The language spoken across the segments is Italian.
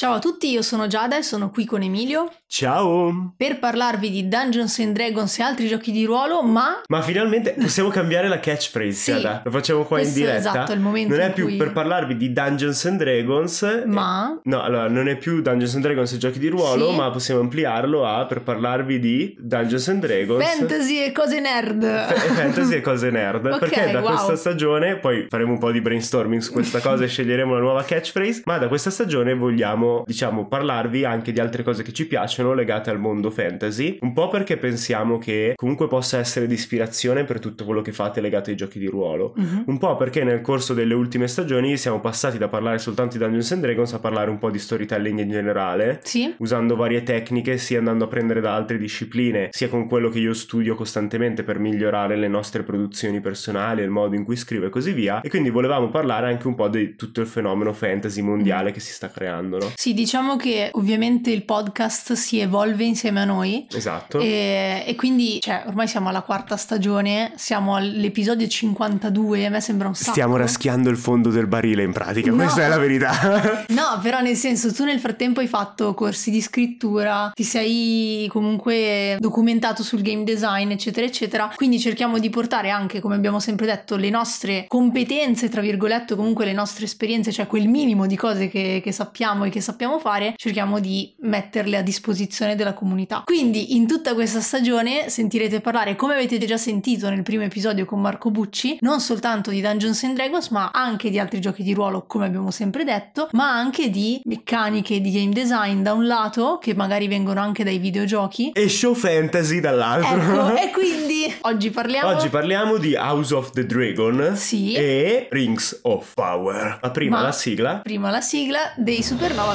Ciao a tutti, io sono Giada e sono qui con Emilio Ciao! per parlarvi di Dungeons and Dragons e altri giochi di ruolo, ma Ma finalmente possiamo cambiare la catchphrase, Sì. Giada. Lo facciamo qua in è diretta. esatto, il momento non è più cui- per parlarvi di Dungeons and Dragons. ma No, allora, non è più Dungeons and Dragons e giochi di ruolo, Sì. ma possiamo ampliarlo a per parlarvi di Dungeons and Dragons. fantasy e cose nerd. Fa- e fantasy e cose nerd Ok, perché da wow. questa stagione poi faremo un po' di brainstorming su questa cosa e sceglieremo una nuova catchphrase ma da questa stagione vogliamo diciamo parlarvi anche di altre cose che ci piacciono legate al mondo fantasy un po' perché pensiamo che comunque possa essere di ispirazione per tutto quello che fate legato ai giochi di ruolo Mhm. un po' perché nel corso delle ultime stagioni siamo passati da parlare soltanto di Dungeons and Dragons a parlare un po' di storytelling in generale Sì, usando varie tecniche, sia andando a prendere da altre discipline, sia con quello che io studio costantemente per migliorare le nostre produzioni personali, il modo in cui scrivo e così via. E quindi volevamo parlare anche un po' di tutto il fenomeno fantasy mondiale che si sta creando, no? Sì, diciamo che ovviamente il podcast si evolve insieme a noi. Esatto. E, e quindi, cioè, ormai siamo alla quarta stagione, siamo all'episodio 52, a me sembra un sacco. Stiamo raschiando il fondo del barile in pratica, No. questa è la verità. No, però nel senso tu nel frattempo hai fatto corsi di scrittura, ti sei comunque documentato sul game design, eccetera, eccetera. Quindi cerchiamo di portare anche, come abbiamo sempre detto, le nostre competenze, tra virgolette, comunque le nostre esperienze, cioè quel minimo di cose che, che sappiamo e che sappiamo fare, cerchiamo di metterle a disposizione della comunità. Quindi in tutta questa stagione sentirete parlare, come avete già sentito nel primo episodio con Marco Bucci, non soltanto di Dungeons and Dragons, ma anche di altri giochi di ruolo, come abbiamo sempre detto, ma anche di meccaniche di game design da un lato, che magari vengono anche dai videogiochi. e show fantasy dall'altro. Ecco, e quindi oggi parliamo Oggi parliamo di House of the Dragon Sì. e Rings of Power. Ma prima Ma- la sigla. prima la sigla dei Supernova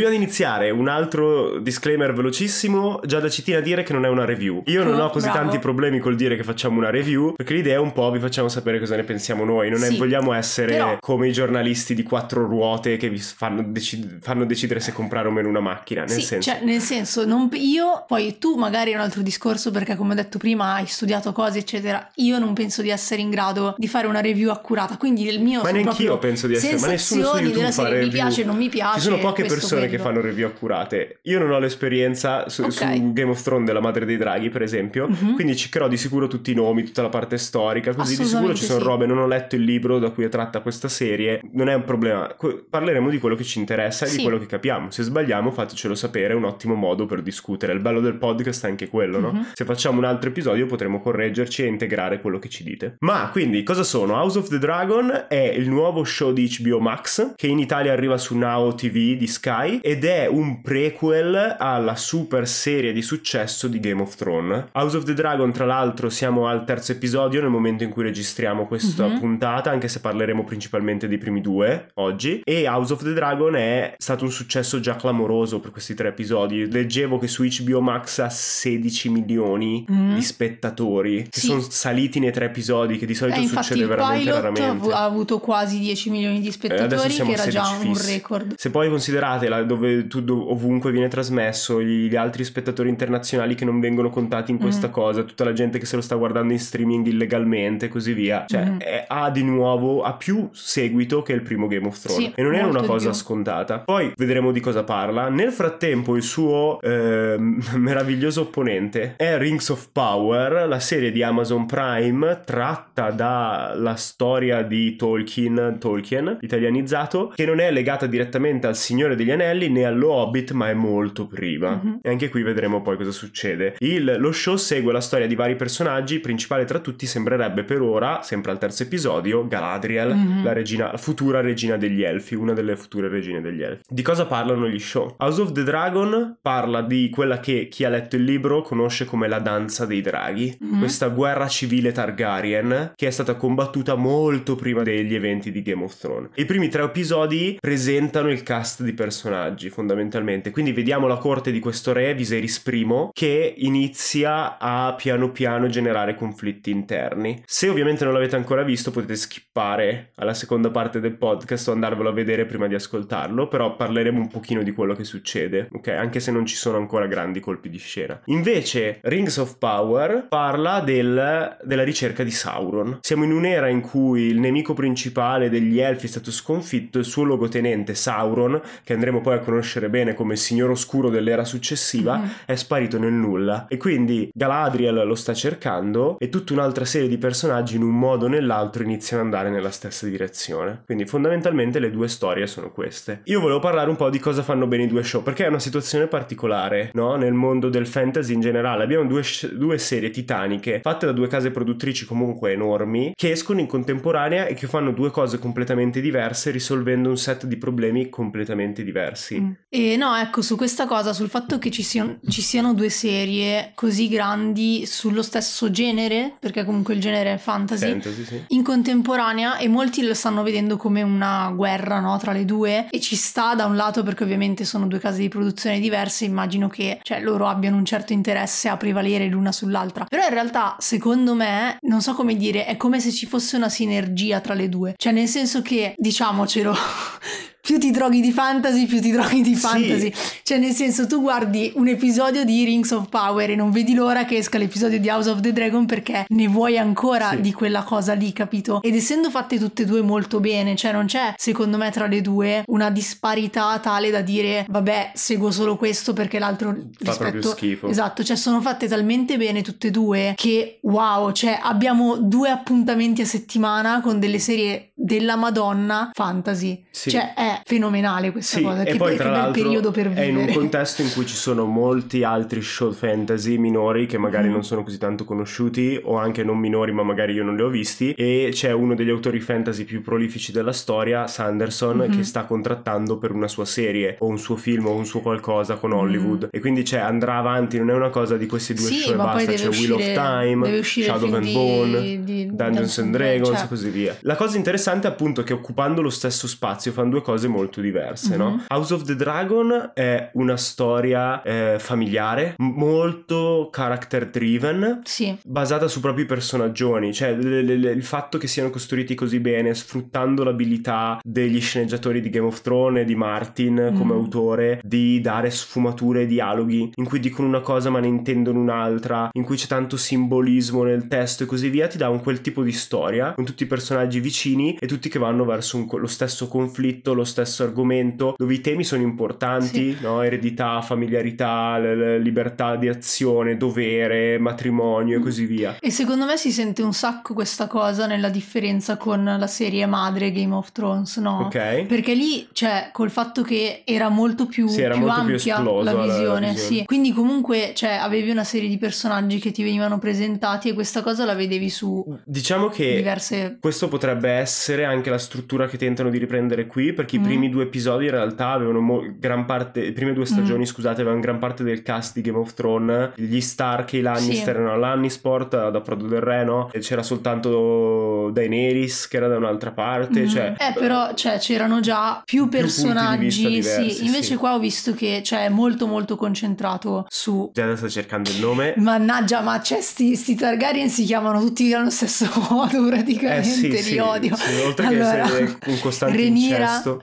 Prima di iniziare, un altro disclaimer velocissimo. Già da ci tiene a dire che non è una review. Io non ho così Bravo. tanti problemi col dire che facciamo una review, perché l'idea è un po' vi facciamo sapere cosa ne pensiamo noi. Non è- Sì, vogliamo essere però- come i giornalisti di quattro ruote che vi fanno, deci- fanno decidere se comprare o meno una macchina. Nel sì, senso. cioè nel senso, non- io, poi tu magari è un altro discorso perché come ho detto prima hai studiato cose eccetera, io non penso di essere in grado di fare una review accurata, quindi il mio Ma neanche io penso di essere, ma nessuno su YouTube della fa serie, mi review. piace, non mi piace. Ci sono poche persone che quello. fanno review accurate. Io non ho l'esperienza su, Ok. su Game of Thrones della madre dei draghi, per esempio. Mhm. Quindi cercherò di sicuro tutti i nomi, tutta la parte storica. Così di sicuro ci sono sì. robe. Non ho letto il libro da cui è tratta questa serie. Non è un problema. Parleremo di quello che ci interessa e Sì. di quello che capiamo. Se sbagliamo, fatecelo sapere. È un ottimo modo per discutere. Il bello del podcast è anche quello, no? Mhm. Se facciamo un altro episodio potremo correggerci e integrare quello che ci dite. Ma quindi cosa sono? House of the Dragon è il nuovo show di HBO Max che in Italia arriva su Now TV di Sky ed è un prequel alla super serie di successo di Game of Thrones. House of the Dragon tra l'altro siamo al terzo episodio nel momento in cui registriamo questa Mhm. puntata anche se parleremo principalmente dei primi due oggi e House of the Dragon è stato un successo già clamoroso per questi tre episodi. Leggevo che su HBO Max ha 16 milioni Mhm. di spettatori che Sì. sono saliti nei tre episodi che di solito Eh, succede veramente raramente. ha avuto quasi 10 milioni di Eh, spettatori, siamo che era già 16 un record. Se poi considerate la- dove tu dov- ovunque viene trasmesso, gli, gli altri spettatori internazionali che non vengono contati in questa Mhm. cosa, tutta la gente che se lo sta guardando in streaming illegalmente e così via, cioè Mhm. è- ha di nuovo ha più seguito che il primo Game of Thrones Sì, e non è molto una cosa scontata. Poi vedremo di cosa parla. Nel frattempo il suo ehm, meraviglioso opponente è Rings of Power, la serie di Amazon Prime tratta dalla storia di Tolkien, Tolkien italianizzato, che non è legata direttamente al Signore degli Anelli né allo Hobbit, ma è molto prima. Mhm. E anche qui vedremo poi cosa succede. Il- lo show segue la storia di vari personaggi, principale tra tutti sembrerebbe per ora, sempre al terzo episodio, Galadriel, Mhm. la, regina, futura regina degli Elfi, una delle future regine degli Elfi. Di cosa parlano gli show? House of the Dragon parla di quella che chi ha letto il libro conosce come la danza dei draghi, Mhm. questa guerra civile Targaryen che è stata combattuta molto prima degli eventi di Game of Thrones. I primi tre episodi presentano il cast di personaggi fondamentalmente, quindi vediamo la corte di questo re Viserys I che inizia a piano piano generare conflitti interni. Se ovviamente non l'avete ancora visto potete skippare alla seconda parte del podcast o andarvelo a vedere prima di ascoltarlo, però parleremo un pochino di quello che succede, ok? Anche se non ci sono ancora grandi colpi di scena. Invece Rings of Power parla del- della ricerca di Sauron. Siamo in un'era in cui il nemico principale degli Elfi è stato sconfitto, il suo luogotenente Sauron, che andremo poi a conoscere bene come il Signore Oscuro dell'era successiva, Mhm. è sparito nel nulla. E quindi Galadriel lo sta cercando e tutta un'altra serie di personaggi in un modo o nell'altro iniziano ad andare nella stessa direzione. Quindi fondamentalmente le due storie sono queste. Io volevo parlare un po' di cosa fanno bene i due show, perché è una situazione particolare, no? Nel mondo del fantasy in generale. Abbiamo due, sc- due serie titaniche fatte da due case produttrici comunque enormi che escono in contemporanea e che fanno due cose completamente diverse risolvendo un set di problemi completamente diversi. Mm. E no, ecco, su questa cosa, sul fatto che ci siano, ci siano due serie così grandi sullo stesso genere, perché comunque il genere è fantasy, Fantasy, sì. in contemporanea e molti lo stanno vedendo come una guerra no, tra le due e ci sta da un lato perché ovviamente sono due case di produzione diverse, immagino che cioè, loro abbiano un certo interesse a prevalere l'una sull'altra. Però in realtà, secondo me, non so come dire, è come se ci fosse una sinergia tra le due. Cioè nel senso che, diciamocelo, più ti droghi di fantasy, più ti droghi di Sì. fantasy. Cioè nel senso tu guardi un episodio di Rings of Power e non vedi l'ora che esca l'episodio di House of the Dragon perché ne vuoi ancora Sì. di quella cosa lì, capito? Ed essendo fatte tutte e due molto bene, cioè non c'è secondo me tra le due una disparità tale da dire vabbè seguo solo questo perché l'altro Fa proprio schifo. Esatto, cioè sono fatte talmente bene tutte e due che wow, cioè abbiamo due appuntamenti a settimana con delle serie della Madonna fantasy. Sì. Cioè è fenomenale questa Sì, cosa. e che, poi che tra l'altro periodo per è in un contesto in cui ci sono molti altri show fantasy minori che magari Mhm. non sono così tanto conosciuti o anche non minori ma magari io non li ho visti e c'è uno degli autori fantasy più prolifici della storia, Sanderson, Mhm. che sta contrattando per una sua serie o un suo film o un suo qualcosa con Hollywood e quindi c'è, andrà avanti, non è una cosa di questi due. Sì, show e poi basta, c'è Wheel of Time, Shadow and di- Bone, di Dungeons and Dragons cioè. e così via. La cosa interessante è appunto che occupando lo stesso spazio fanno due cose molto diverse, no? Mhm. House of the Dragon è una storia eh, familiare, molto character driven. Sì. Basata su propri personaggioni, cioè le- le- le- il fatto che siano costruiti così bene, sfruttando l'abilità degli sceneggiatori di Game of Thrones e di Martin come Mm. autore di dare sfumature e dialoghi in cui dicono una cosa ma ne intendono un'altra, in cui c'è tanto simbolismo nel testo e così via, ti dà un quel tipo di storia con tutti i personaggi vicini e tutti che vanno verso un- lo stesso conflitto, lo stesso argomento, dove i temi sono importanti, no? eredità, familiarità, libertà di azione, dovere, matrimonio e Mm. così via. E secondo me si sente un sacco questa cosa nella differenza con la serie madre Game of Thrones, no? Ok? Perché lì, cioè, col fatto che era molto più, Sì, era più molto più ampia esplosa la la- la visione, visione. sì. Quindi comunque, cioè, avevi una serie di personaggi che ti venivano presentati e questa cosa la vedevi su Diciamo che diverse... questo potrebbe essere anche la struttura che tentano di riprendere qui, perché Mm. I primi due episodi in realtà avevano mo- gran parte, le prime due stagioni, Mm. scusate, avevano gran parte del cast di Game of Thrones, gli Stark e i Lannister Sì. erano all'Annisport, ad Approdo del Re, no? E c'era soltanto Daenerys che era da un'altra parte, Mhm. cioè... Eh, però, cioè, c'erano già più punti di vista personaggi, diversi, sì. Invece sì. qua ho visto che, cioè, è molto molto concentrato su... Giada sta cercando il nome. Mannaggia, ma c'è sti, sti Targaryen si chiamano tutti allo stesso modo praticamente, Eh sì, li odio. oltre Allora, che essere un costante Rhaenyra- incesto.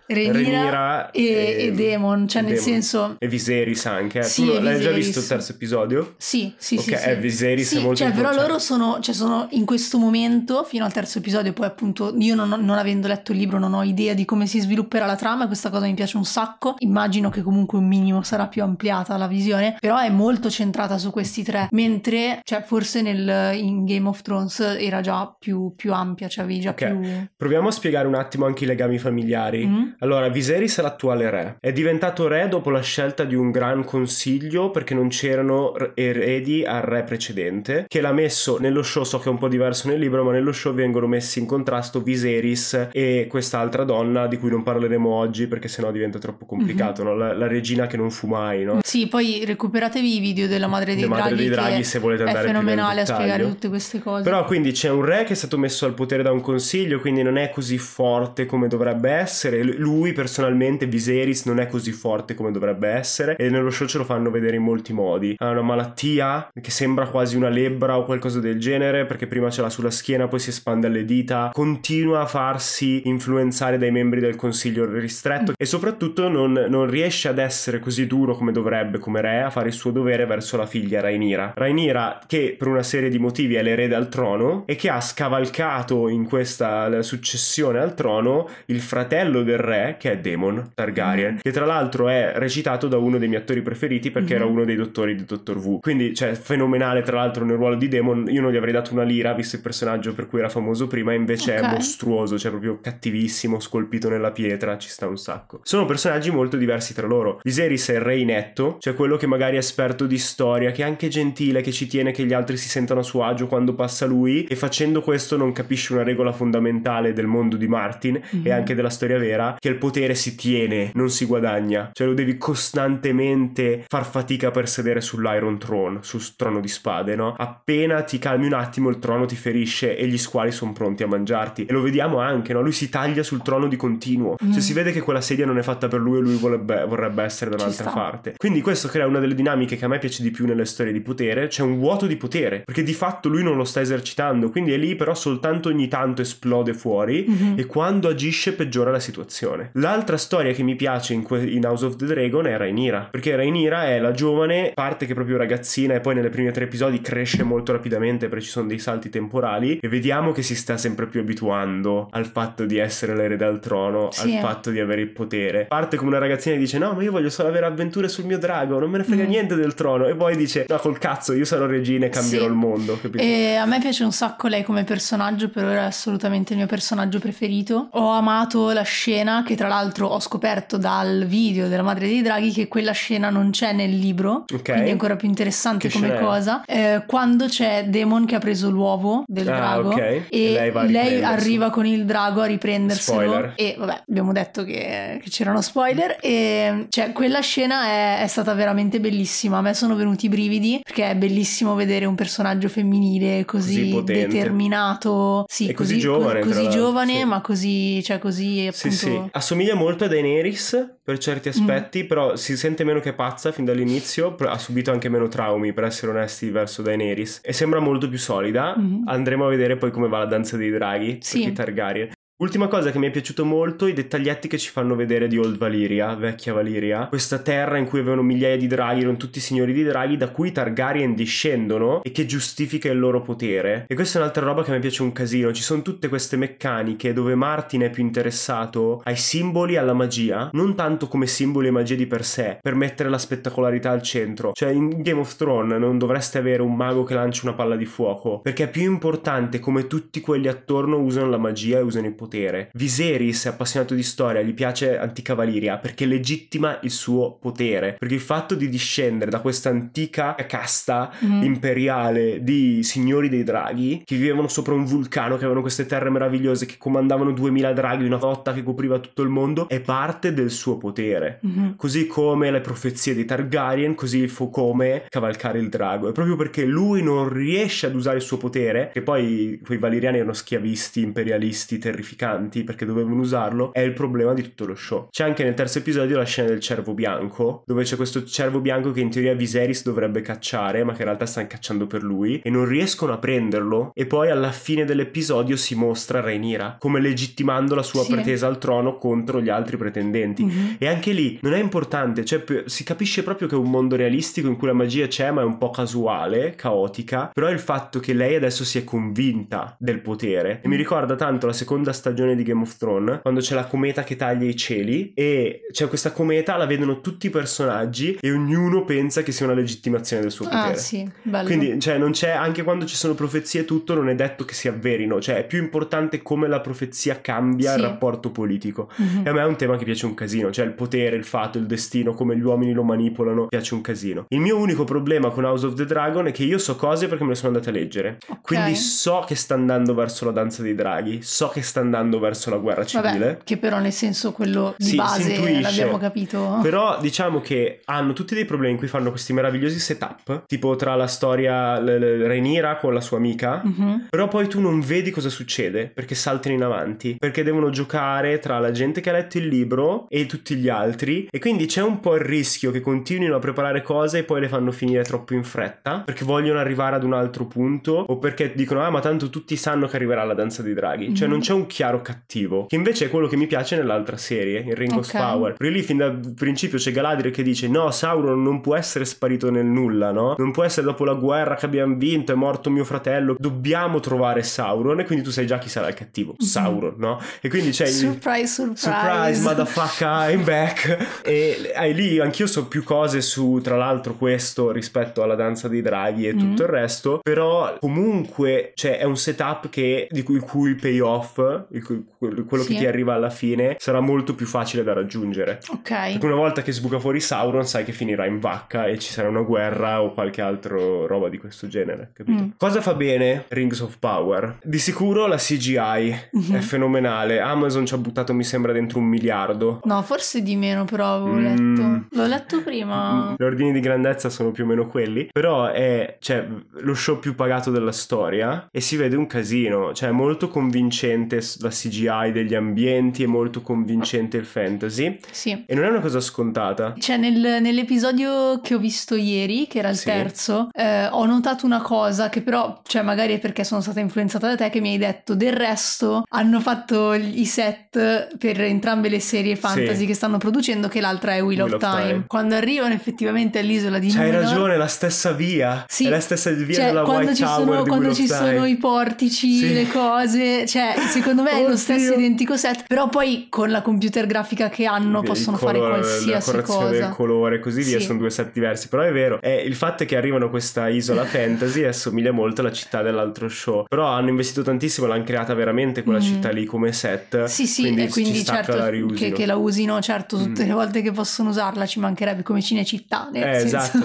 Rhaenyra, Rhaenyra e, e- Daemon, cioè nel Daemon. senso... E Viserys anche. eh. Sì, tu l'hai già visto il terzo episodio? Sì, sì, sì. Ok, sì. eh, Viserys Sì, è molto cioè, però loro sono, cioè, sono in questo momento, fino al terzo episodio, poi appunto io non, ho- non avendo letto il libro non ho idea di come si svilupperà la trama, questa cosa mi piace un sacco, immagino che comunque un minimo sarà più ampliata la visione, però è molto centrata su questi tre, mentre, cioè, forse nel, in Game of Thrones era già più, più ampia, cioè avevi già Ok. più... Proviamo a spiegare un attimo anche i legami familiari. Mm? Allora, Viserys è l'attuale re. È diventato re dopo la scelta di un gran consiglio perché non c'erano eredi al re precedente, che l'ha messo nello show, so che è un po' diverso nel libro, ma nello show vengono messi in contrasto Viserys e quest'altra donna di cui non parleremo oggi perché sennò diventa troppo complicato, mm-hmm. no? la, la, regina che non fu mai, no? Sì, poi recuperatevi i video della madre dei Le Draghi, madre dei Draghi se volete andare è fenomenale a spiegare tutte queste cose. Però quindi c'è un re che è stato messo al potere da un consiglio, quindi non è così forte come dovrebbe essere. Lui personalmente, Viserys, non è così forte come dovrebbe essere e nello show ce lo fanno vedere in molti modi. Ha una malattia che sembra quasi una lebbra o qualcosa del genere perché prima ce l'ha sulla schiena, poi si espande alle dita, continua a farsi influenzare dai membri del consiglio ristretto e soprattutto non, non riesce ad essere così duro come dovrebbe come re a fare il suo dovere verso la figlia Rainira. Rainira che per una serie di motivi è l'erede al trono e che ha scavalcato in questa successione al trono il fratello del re che è Daemon Targaryen, mm. che tra l'altro è recitato da uno dei miei attori preferiti perché mm. era uno dei dottori di Dottor Wu. Quindi, cioè, fenomenale tra l'altro nel ruolo di Daemon. Io non gli avrei dato una lira visto il personaggio per cui era famoso prima, invece okay. è mostruoso, cioè proprio cattivissimo, scolpito nella pietra, ci sta un sacco. Sono personaggi molto diversi tra loro. Viserys è il re inetto, cioè quello che magari è esperto di storia, che è anche gentile, che ci tiene che gli altri si sentano a suo agio quando passa lui e facendo questo non capisce una regola fondamentale del mondo di Martin mm-hmm. e anche della storia vera, che il potere si tiene, non si guadagna. Cioè lo devi costantemente far fatica per sedere sull'Iron Throne, sul trono di spade, no? Appena ti calmi un attimo il trono ti ferisce e gli squali sono pronti a mangiarti. E lo vediamo anche, no? Lui si taglia sul trono di continuo. Mm. Cioè si vede che quella sedia non è fatta per lui e lui vorrebbe, vorrebbe essere da un'altra parte. Quindi questo crea una delle dinamiche che a me piace di più nelle storie di potere, c'è un vuoto di potere, perché di fatto lui non lo sta esercitando, quindi è lì però soltanto ogni tanto esplode fuori mm-hmm. e quando agisce peggiora la situazione. L'altra storia che mi piace in, que- in House of the Dragon è Rhaenyra, perché Rhaenyra è la giovane, parte che proprio ragazzina e poi nelle prime tre episodi cresce molto rapidamente perché ci sono dei salti temporali e vediamo che si sta sempre più abituando al fatto di essere l'erede al trono, sì. al fatto di avere il potere. Parte come una ragazzina e dice no ma io voglio solo avere avventure sul mio drago, non me ne frega mm. niente del trono e poi dice no col cazzo io sarò regina e cambierò sì. il mondo. Capito? E a me piace un sacco lei come personaggio, per ora è assolutamente il mio personaggio preferito. Ho amato la scena che tra l'altro ho scoperto dal video della madre dei draghi che quella scena non c'è nel libro, okay. quindi è ancora più interessante che come cosa. Eh, quando c'è Demon che ha preso l'uovo del ah, drago okay. e, lei, lei arriva con il drago a riprenderselo spoiler. e vabbè abbiamo detto che, che c'erano spoiler e cioè quella scena è, è stata veramente bellissima, a me sono venuti i brividi perché è bellissimo vedere un personaggio femminile così, così determinato, sì, e così, così giovane, così giovane sì. ma così, cioè così appunto... Sì, sì, assomiglia molto a Daenerys per certi mm. aspetti, mm. però si sente meno che pazza fin dall'inizio, ha subito anche meno traumi per essere onesti verso Daenerys e sembra molto più solida. Mm. Andremo a vedere poi come va la danza dei draghi sì. per i Targaryen. Ultima cosa che mi è piaciuto molto, i dettaglietti che ci fanno vedere di Old Valyria, vecchia Valyria, questa terra in cui avevano migliaia di draghi, erano tutti signori di draghi, da cui i Targaryen discendono e che giustifica il loro potere. E questa è un'altra roba che mi piace un casino, ci sono tutte queste meccaniche dove Martin è più interessato ai simboli alla magia, non tanto come simboli e magia di per sé, per mettere la spettacolarità al centro. Cioè in Game of Thrones non dovreste avere un mago che lancia una palla di fuoco, perché è più importante come tutti quelli attorno usano la magia e usano i poteri potere. Viserys è appassionato di storia, gli piace antica Valiria perché legittima il suo potere. Perché il fatto di discendere da questa antica casta mm. imperiale di signori dei draghi che vivevano sopra un vulcano, che avevano queste terre meravigliose, che comandavano 2000 draghi, una flotta che copriva tutto il mondo, è parte del suo potere. Mm-hmm. Così come le profezie dei Targaryen, così fu come cavalcare il drago. È proprio perché lui non riesce ad usare il suo potere, che poi quei valiriani erano schiavisti, imperialisti, terrificanti trafficanti perché dovevano usarlo è il problema di tutto lo show. C'è anche nel terzo episodio la scena del cervo bianco, dove c'è questo cervo bianco che in teoria Viserys dovrebbe cacciare, ma che in realtà stanno cacciando per lui e non riescono a prenderlo e poi alla fine dell'episodio si mostra Rhaenyra come legittimando la sua sì. pretesa al trono contro gli altri pretendenti. Mm-hmm. E anche lì non è importante, cioè si capisce proprio che è un mondo realistico in cui la magia c'è, ma è un po' casuale, caotica, però il fatto che lei adesso si è convinta del potere e mi ricorda tanto la seconda stagione stagione di Game of Thrones, quando c'è la cometa che taglia i cieli e c'è questa cometa, la vedono tutti i personaggi e ognuno pensa che sia una legittimazione del suo potere. Ah, sì, bello. Quindi, cioè, non c'è, anche quando ci sono profezie e tutto, non è detto che si avverino, cioè è più importante come la profezia cambia Sì. il rapporto politico. Mhm. E a me è un tema che piace un casino, cioè il potere, il fatto, il destino, come gli uomini lo manipolano, piace un casino. Il mio unico problema con House of the Dragon è che io so cose perché me le sono andate a leggere. Ok. Quindi so che sta andando verso la danza dei draghi, so che sta andando verso la guerra civile. Vabbè, che però nel senso quello di Sì, base l'abbiamo capito. Però diciamo che hanno tutti dei problemi in cui fanno questi meravigliosi setup, tipo tra la storia l- l- Rhaenyra con la sua amica. Mhm. Però poi tu non vedi cosa succede perché saltano in avanti, perché devono giocare tra la gente che ha letto il libro e tutti gli altri e quindi c'è un po' il rischio che continuino a preparare cose e poi le fanno finire troppo in fretta perché vogliono arrivare ad un altro punto o perché dicono ah ma tanto tutti sanno che arriverà la danza dei draghi, cioè Mhm. non c'è un chiaro cattivo, che invece è quello che mi piace nell'altra serie, in Ring of. Power. Perché lì fin dal principio c'è Galadriel che dice no Sauron non può essere sparito nel nulla, no? Non può essere dopo la guerra che abbiamo vinto, è morto mio fratello, dobbiamo trovare Sauron e quindi tu sai già chi sarà il cattivo, Mhm. Sauron, no? E quindi c'è il... Surprise, surprise. Surprise, motherfucker, I'm back. E eh, lì anch'io so più cose su, tra l'altro, questo rispetto alla danza dei draghi e tutto Mm. il resto. Però, comunque, cioè, è un setup che, di cui, il cui il payoff, il quello Sì. che ti arriva alla fine, sarà molto più facile da raggiungere. Ok. Perché una volta che sbuca fuori Sauron, sai che finirà in vacca e ci sarà una guerra o qualche altro roba di questo genere, capito? Mm. Cosa fa bene Rings of Power? Di sicuro la CGI Mhm. è fenomenale. Amazon ci ha buttato, mi sembra, dentro un miliardo. No, forse di meno, però avevo Mm. letto. L'ho letto prima. Gli ordini di grandezza sono più o meno quelli, però è cioè, lo show più pagato della storia e si vede un casino, cioè è molto convincente la CGI degli ambienti, è molto convincente il fantasy Sì. e non è una cosa scontata. Cioè, nel- nell'episodio che ho visto ieri, che era il Sì. terzo, eh, ho notato una cosa che però, cioè, magari è perché sono stata influenzata da te, che mi hai detto del resto hanno fatto i set per entrambe le serie fantasy Sì. che stanno producendo, che l'altra è Wheel, Wheel of Time. Time. Quando arrivano effettivamente all'isola di C'hai Numenor, ragione, è la stessa via. Sì. È la stessa via Cioè, della quando White ci Tower sono, quando ci sono i portici, Sì. le cose, cioè, secondo me è lo Oddio. stesso identico set, però poi con la computer grafica che hanno Il possono colore, fare La qualsiasi correzione cosa. del colore e così via Sì. sono due set diversi. Però è vero, è il fatto è che arrivano a questa isola fantasy e assomiglia molto alla città dell'altro show. Però hanno investito tantissimo, l'hanno creata veramente quella Mm. città lì come set. Sì, sì, quindi e quindi certo che la che, che la usino, certo, tutte Mm. le volte che possono usarla ci mancherebbe come cinecittà. Eh, esatto.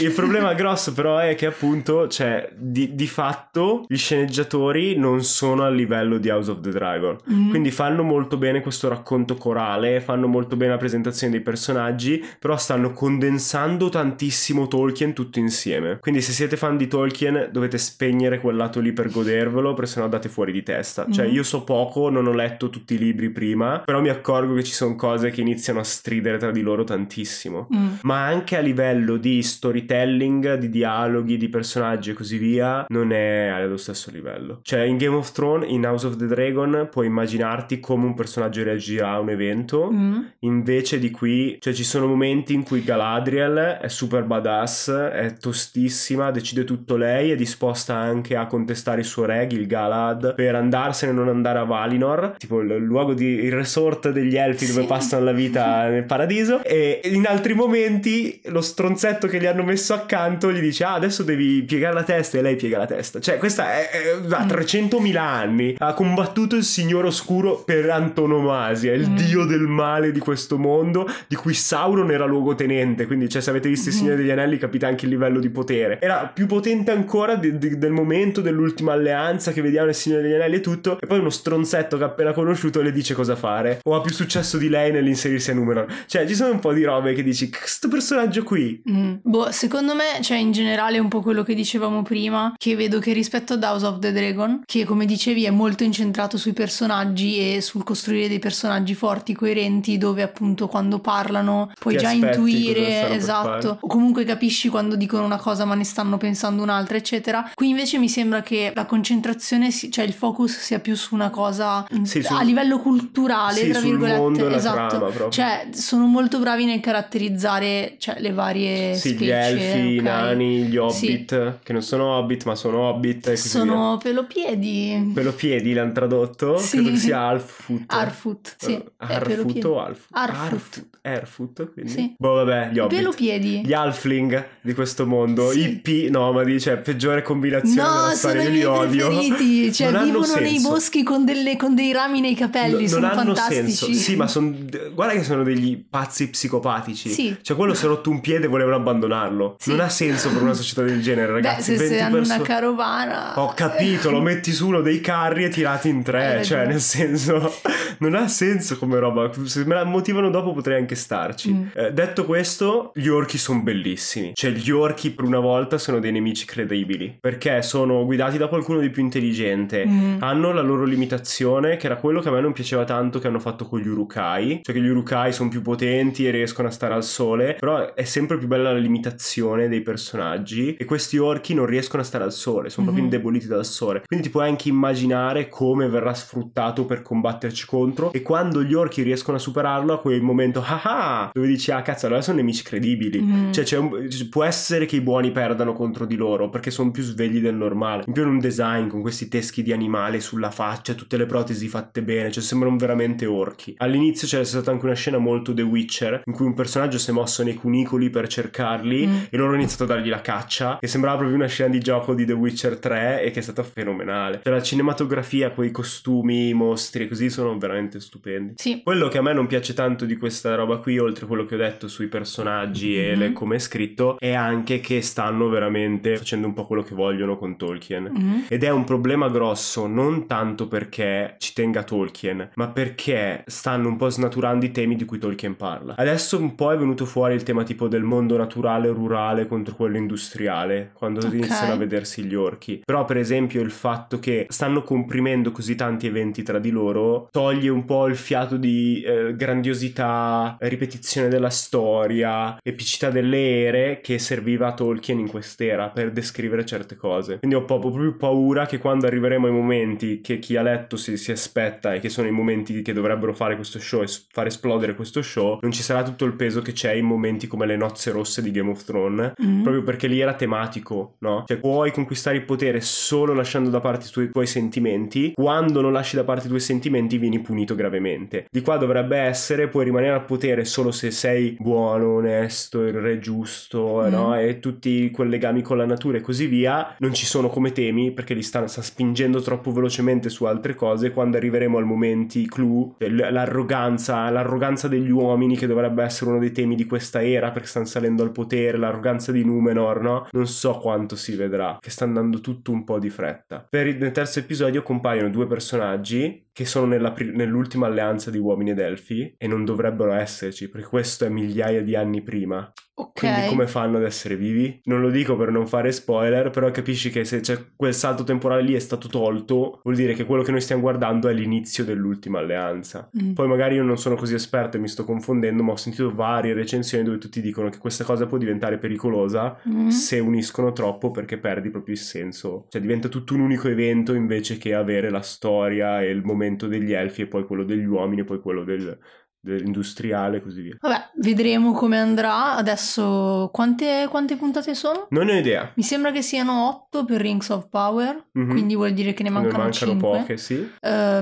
Il- Il problema grosso però è che appunto, cioè, di, di fatto gli sceneggiatori non sono al livello di House of the Dragon. Mm. Quindi fanno molto bene questo racconto corale, fanno molto bene la presentazione dei personaggi, però stanno condensando tantissimo Tolkien tutto insieme. Quindi se siete fan di Tolkien dovete spegnere quel lato lì per godervelo, perché sennò andate fuori di testa. Cioè Mhm. io so poco, non ho letto tutti i libri prima, però mi accorgo che ci sono cose che iniziano a stridere tra di loro tantissimo Mm. ma anche a livello di storytelling, di dialoghi, di personaggi e così via, non è allo stesso livello. Cioè, in Game of Thrones, in House of the Dragon, puoi immaginarti come un personaggio reagirà a un evento. Mm. Invece di qui, cioè ci sono momenti in cui Galadriel è super badass, è tostissima, decide tutto lei, è disposta anche a contestare il suo re, Gil-galad, per andarsene e non andare a Valinor, tipo il luogo di il resort degli elfi dove Sì. passano la vita nel paradiso e in altri momenti lo stronzetto che gli hanno messo accanto gli dice "Ah, adesso devi piegare la testa" e lei piega la testa. Cioè, questa è, è- da Mm. 300.000 anni ha combattuto il Signore Oscuro per antonomasia, il Mm. dio del male di questo mondo, di cui Sauron era luogotenente. Quindi, cioè, se avete visto il Mhm. Signore degli Anelli, capite anche il livello di potere. Era più potente ancora di- di- del momento dell'ultima alleanza che vediamo nel Signore degli Anelli e tutto. E poi uno stronzetto che ha appena conosciuto le dice cosa fare. O ha più successo di lei nell'inserirsi a Numenor. Cioè, ci sono un po' di robe che dici, questo personaggio qui. Mm. Boh, secondo me, cioè in generale un po' quello che dicevamo prima, che vedo che rispetto ad House of the Dragon, che come dicevi è molto incentrato sui personaggi e sul costruire dei personaggi forti, coerenti, dove appunto quando parlano puoi Ti già intuire, esatto, o comunque capisci quando dicono una cosa ma ne stanno pensando un'altra, eccetera. Qui invece mi sembra che la concentrazione, cioè il focus sia più su una cosa mm, Sì, sul- a livello culturale, Sì, tra virgolette, esatto. Cioè, sono molto bravi nel caratterizzare cioè, le varie Sì, specie. gli elfi, ok? i nani, gli Sì. hobbit, che non sono hobbit ma sono hobbit e così via. Sono pelopiedi. Pelopiedi l'hanno tradotto. Prodotto, Sì. credo che sia Alfoot. Arfoot, sì. Eh, è pelopiedi. Harfoot o Alf? Arfoot. Airfoot, quindi. Sì. Boh, vabbè, gli hobbit. Pelopiedi. Gli halfling di questo mondo, Sì. hippie nomadi, cioè peggiore combinazione No, della sono storia, i io li miei odio. preferiti. Cioè, Non hanno vivono nei boschi con, delle- con dei rami nei capelli. No- non sono hanno fantastici. senso. Sì, ma sono. Guarda che sono degli pazzi psicopatici. Sì. Cioè, quello si è rotto un piede e volevano abbandonarlo. Sì. Non ha senso per una società del genere, Beh, ragazzi. se, se 20 hanno perso- una carovana. Ho capito, lo metti su uno dei carri e tirati in tre. Ragione. Cioè, nel senso, non ha senso come roba. Se me la motivano dopo potrei anche starci. Mm. Eh, detto questo, gli orchi sono bellissimi. Cioè, gli orchi per una volta sono dei nemici credibili. Perché sono guidati da qualcuno di più intelligente. Mm. Hanno la loro limitazione, che era quello che a me non piaceva tanto che hanno fatto con gli urukai. Cioè che gli urukai sono più potenti e riescono a stare al sole. Però è sempre più bella la limitazione dei personaggi. E questi orchi non riescono a stare al sole, sono proprio Mhm. indeboliti dal sole. Quindi ti puoi anche immaginare come verrà sfruttato per combatterci contro. E quando gli orchi riescono a superarlo, a quel momento, ah ah, dove dici, ah cazzo, allora sono nemici credibili. Mm. Cioè, c'è un- può essere che i buoni perdano contro di loro perché sono più svegli del normale. In più, in un design con questi teschi di animale sulla faccia, tutte le protesi fatte bene, cioè sembrano veramente orchi. All'inizio c'è stata anche una scena molto The Witcher in cui un personaggio si è mosso nei cunicoli per cercarli Mm. e loro hanno iniziato a dargli la caccia. E sembrava proprio una scena di gioco di The Witcher 3 e che è stata fenomenale. Cioè, la cinematografia, quei costumi, i mostri e così sono veramente stupendi. Sì. Quello che a me non piace tanto di questa roba qui, oltre a quello che ho detto sui personaggi e Mhm. le- come è scritto, è anche che stanno veramente facendo un po' quello che vogliono con Tolkien. Mm. Ed è un problema grosso non tanto perché ci tenga Tolkien, ma perché stanno un po' snaturando i temi di cui Tolkien parla. Adesso un po' è venuto fuori il tema tipo del mondo naturale rurale contro quello industriale, quando Ok. iniziano a vedersi gli orchi. Però per esempio il fatto che stanno comprimendo così tanti eventi tra di loro toglie un po' il fiato di eh, grandiosità, ripetizione della storia, epicità delle ere che serviva a Tolkien in quest'era per descrivere certe cose. Quindi ho proprio più paura che quando arriveremo ai momenti che chi ha letto si, si aspetta e che sono i momenti che dovrebbero fare questo show e far esplodere questo show, non ci sarà tutto il peso che c'è in momenti come le nozze rosse di Game of Thrones Mm. proprio perché lì era tematico, no? Cioè puoi conquistare il potere solo lasciando da parte i tuoi, tuoi sentimenti, quando non lasci da parte i tuoi sentimenti vieni punito gravemente. Di qua dovrebbe essere, puoi rimanere al potere solo se sei buono, onesto, il re giusto, Mm. no? E tutti i collegami con la natura e così via, non ci sono come temi perché li sta, sta spingendo troppo velocemente su altre cose, quando arriveremo al momenti clou, cioè l'arroganza, l'arroganza degli uomini che dovrebbe essere uno dei temi di questa era perché stanno salendo al potere, l'arroganza di Numenor, no? Non so quanto si vedrà, che sta andando tutto un po' di fretta. Per il terzo episodio compaiono due personaggi che sono nella nell'ultima alleanza di uomini ed elfi e non dovrebbero esserci perché questo è migliaia di anni prima. Ok. Quindi come fanno ad essere vivi? Non lo dico per non fare spoiler, però capisci che se c'è quel salto temporale lì è stato tolto, vuol dire che quello che noi stiamo guardando è l'inizio dell'ultima alleanza. Mm. Poi magari io non sono così esperto e mi sto confondendo, ma ho sentito varie recensioni dove tutti dicono che questa cosa può diventare pericolosa Mm. se uniscono troppo perché perdi proprio il senso. Cioè diventa tutto un unico evento invece che avere la storia e il momento degli elfi e poi quello degli uomini e poi quello del, dell'industriale e così via. Vabbè, vedremo come andrà. Adesso quante, quante puntate sono? Non ho idea. Mi sembra che siano 8 per Rings of Power, Mhm. quindi vuol dire che ne mancano, ne 5. poche, sì.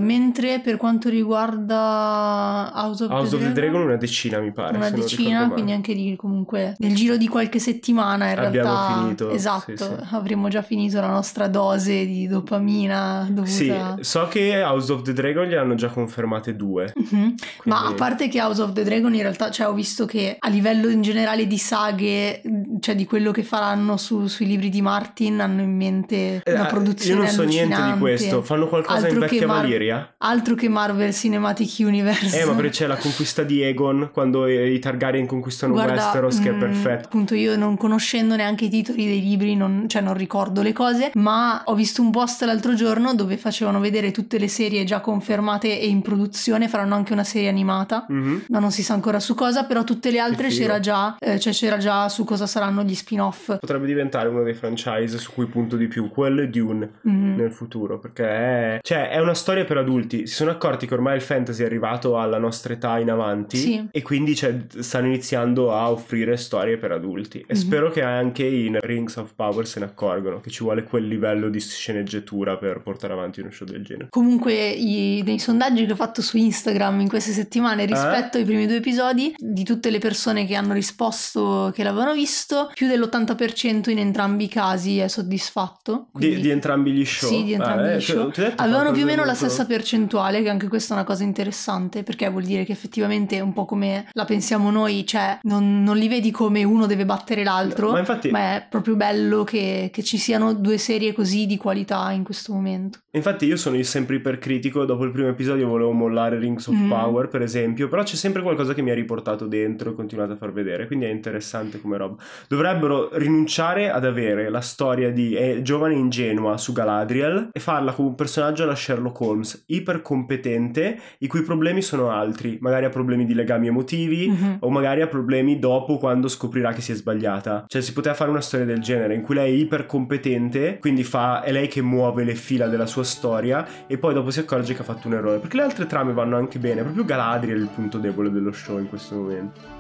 mentre per quanto riguarda House of, House the, of the Dragon, Dragon una decina mi pare. una decina, quindi anche lì comunque nel giro di qualche settimana in Abbiamo realtà finito, esatto, sì, sì. avremo già finito la nostra dose di dopamina dovuta Sì, so che House of the Dragon gliene hanno già confermate due. Mhm. Ma quindi- a parte che House of the Dragon in realtà, cioè ho visto che a livello in generale di saghe, cioè di quello che faranno su- sui libri di Martin, hanno in mente Eh, una produzione Io non so niente di questo. Fanno qualcosa in Altro che vecchia Mar- Valiria? Altro che Marvel Cinematic Universe. Eh, ma perché c'è la conquista di Aegon quando i Targaryen conquistano Guarda, Westeros, che è mh, perfetto. Appunto, io non conoscendo neanche i titoli dei libri, non, cioè non ricordo le cose, ma ho visto un post l'altro giorno dove facevano vedere tutte le serie già confermate e in produzione, faranno anche una serie animata quarta. Mhm. No, non si sa ancora su cosa, però tutte le altre c'era già, eh, cioè c'era già su cosa saranno gli spin-off. Potrebbe diventare uno dei franchise su cui punto di più, quello e Dune Mhm. nel futuro, perché è, cioè, è una storia per adulti. Si sono accorti che ormai il fantasy è arrivato alla nostra età in avanti Sì. e quindi cioè, stanno iniziando a offrire storie per adulti. E Mhm. spero che anche in Rings of Power se ne accorgono che ci vuole quel livello di sceneggiatura per portare avanti uno show del genere. Comunque, i- nei sondaggi che ho fatto su Instagram in queste settimane rispetto ai primi due episodi, di tutte le persone che hanno risposto che l'avevano visto, più dell'80% in entrambi i casi è soddisfatto. Di, Quindi- di entrambi gli show? Sì, di entrambi eh, gli ti- show. detto Avevano più o meno la stessa percentuale, che anche questa è una cosa interessante, perché vuol dire che effettivamente è un po' come la pensiamo noi, cioè non, non li vedi come uno deve battere l'altro, Ma infatti, ma è proprio bello che, che ci siano due serie così di qualità in questo momento. infatti io sono sempre ipercritico, dopo il primo episodio volevo mollare Rings of Mm. Power per esempio, però c'è sempre qualcosa che mi ha riportato dentro e continuato a far vedere, quindi è interessante come roba. Dovrebbero rinunciare ad avere la storia di eh, giovane ingenua su Galadriel e farla come un personaggio alla Sherlock Holmes, ipercompetente, i cui problemi sono altri, magari ha problemi di legami emotivi, Mhm. o magari ha problemi dopo quando scoprirà che si è sbagliata. Cioè si poteva fare una storia del genere in cui lei è ipercompetente, quindi fa, è lei che muove le fila della sua storia e poi dopo si accorge che ha fatto un errore. Perché le altre trame vanno anche bene, proprio Galadriel il punto debole dello show in questo momento.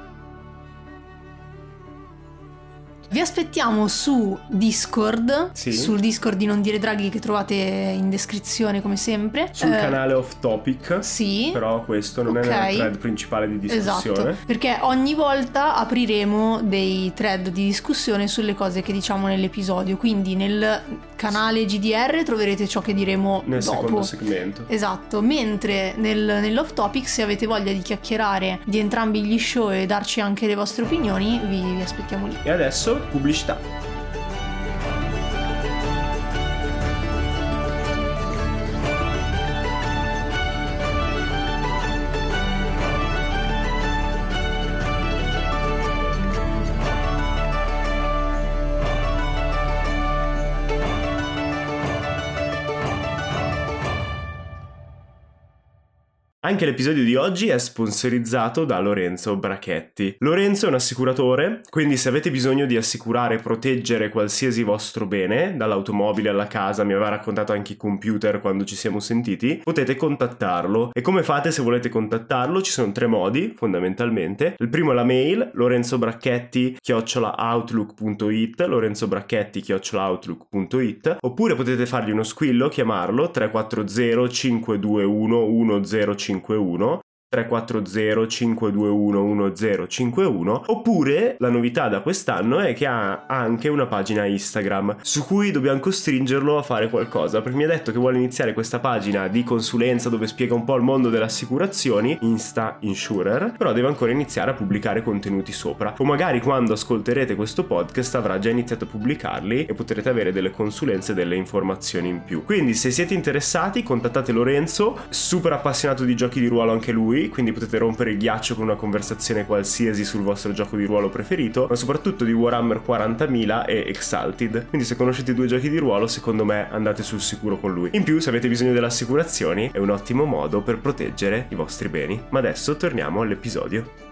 Vi aspettiamo su Discord, Sì. sul Discord di Non Dire Draghi che trovate in descrizione come sempre. Sul Eh, canale off topic, Sì. però questo non Ok. è nel thread principale di discussione. Esatto, perché ogni volta apriremo dei thread di discussione sulle cose che diciamo nell'episodio, quindi nel canale GDR troverete ciò che diremo Nel dopo. secondo segmento. Esatto, mentre nel, nell'off topic se avete voglia di chiacchierare di entrambi gli show e darci anche le vostre opinioni, vi, vi aspettiamo lì. E adesso pubblicità. Anche l'episodio di oggi è sponsorizzato da Lorenzo Brachetti. Lorenzo è un assicuratore, quindi se avete bisogno di assicurare e proteggere qualsiasi vostro bene, dall'automobile alla casa, mi aveva raccontato anche i computer quando ci siamo sentiti, potete contattarlo. E come fate se volete contattarlo? Ci sono tre modi, fondamentalmente. Il primo è la mail, lorenzobracchetti outlook.it, lorenzobracchetti outlook.it, oppure potete fargli uno squillo, chiamarlo 340 521 1051 340 521 1051 oppure la novità da quest'anno è che ha anche una pagina Instagram su cui dobbiamo costringerlo a fare qualcosa. Perché mi ha detto che vuole iniziare questa pagina di consulenza dove spiega un po' il mondo delle assicurazioni Insta Insurer però deve ancora iniziare a pubblicare contenuti sopra. O magari quando ascolterete questo podcast avrà già iniziato a pubblicarli e potrete avere delle consulenze e delle informazioni in più. Quindi se siete interessati contattate Lorenzo super appassionato di giochi di ruolo anche lui quindi potete rompere il ghiaccio con una conversazione qualsiasi sul vostro gioco di ruolo preferito, ma soprattutto di Warhammer 40.000 e Exalted. Quindi se conoscete due giochi di ruolo, secondo me andate sul sicuro con lui. In più, se avete bisogno delle assicurazioni, è un ottimo modo per proteggere i vostri beni. Ma adesso torniamo all'episodio.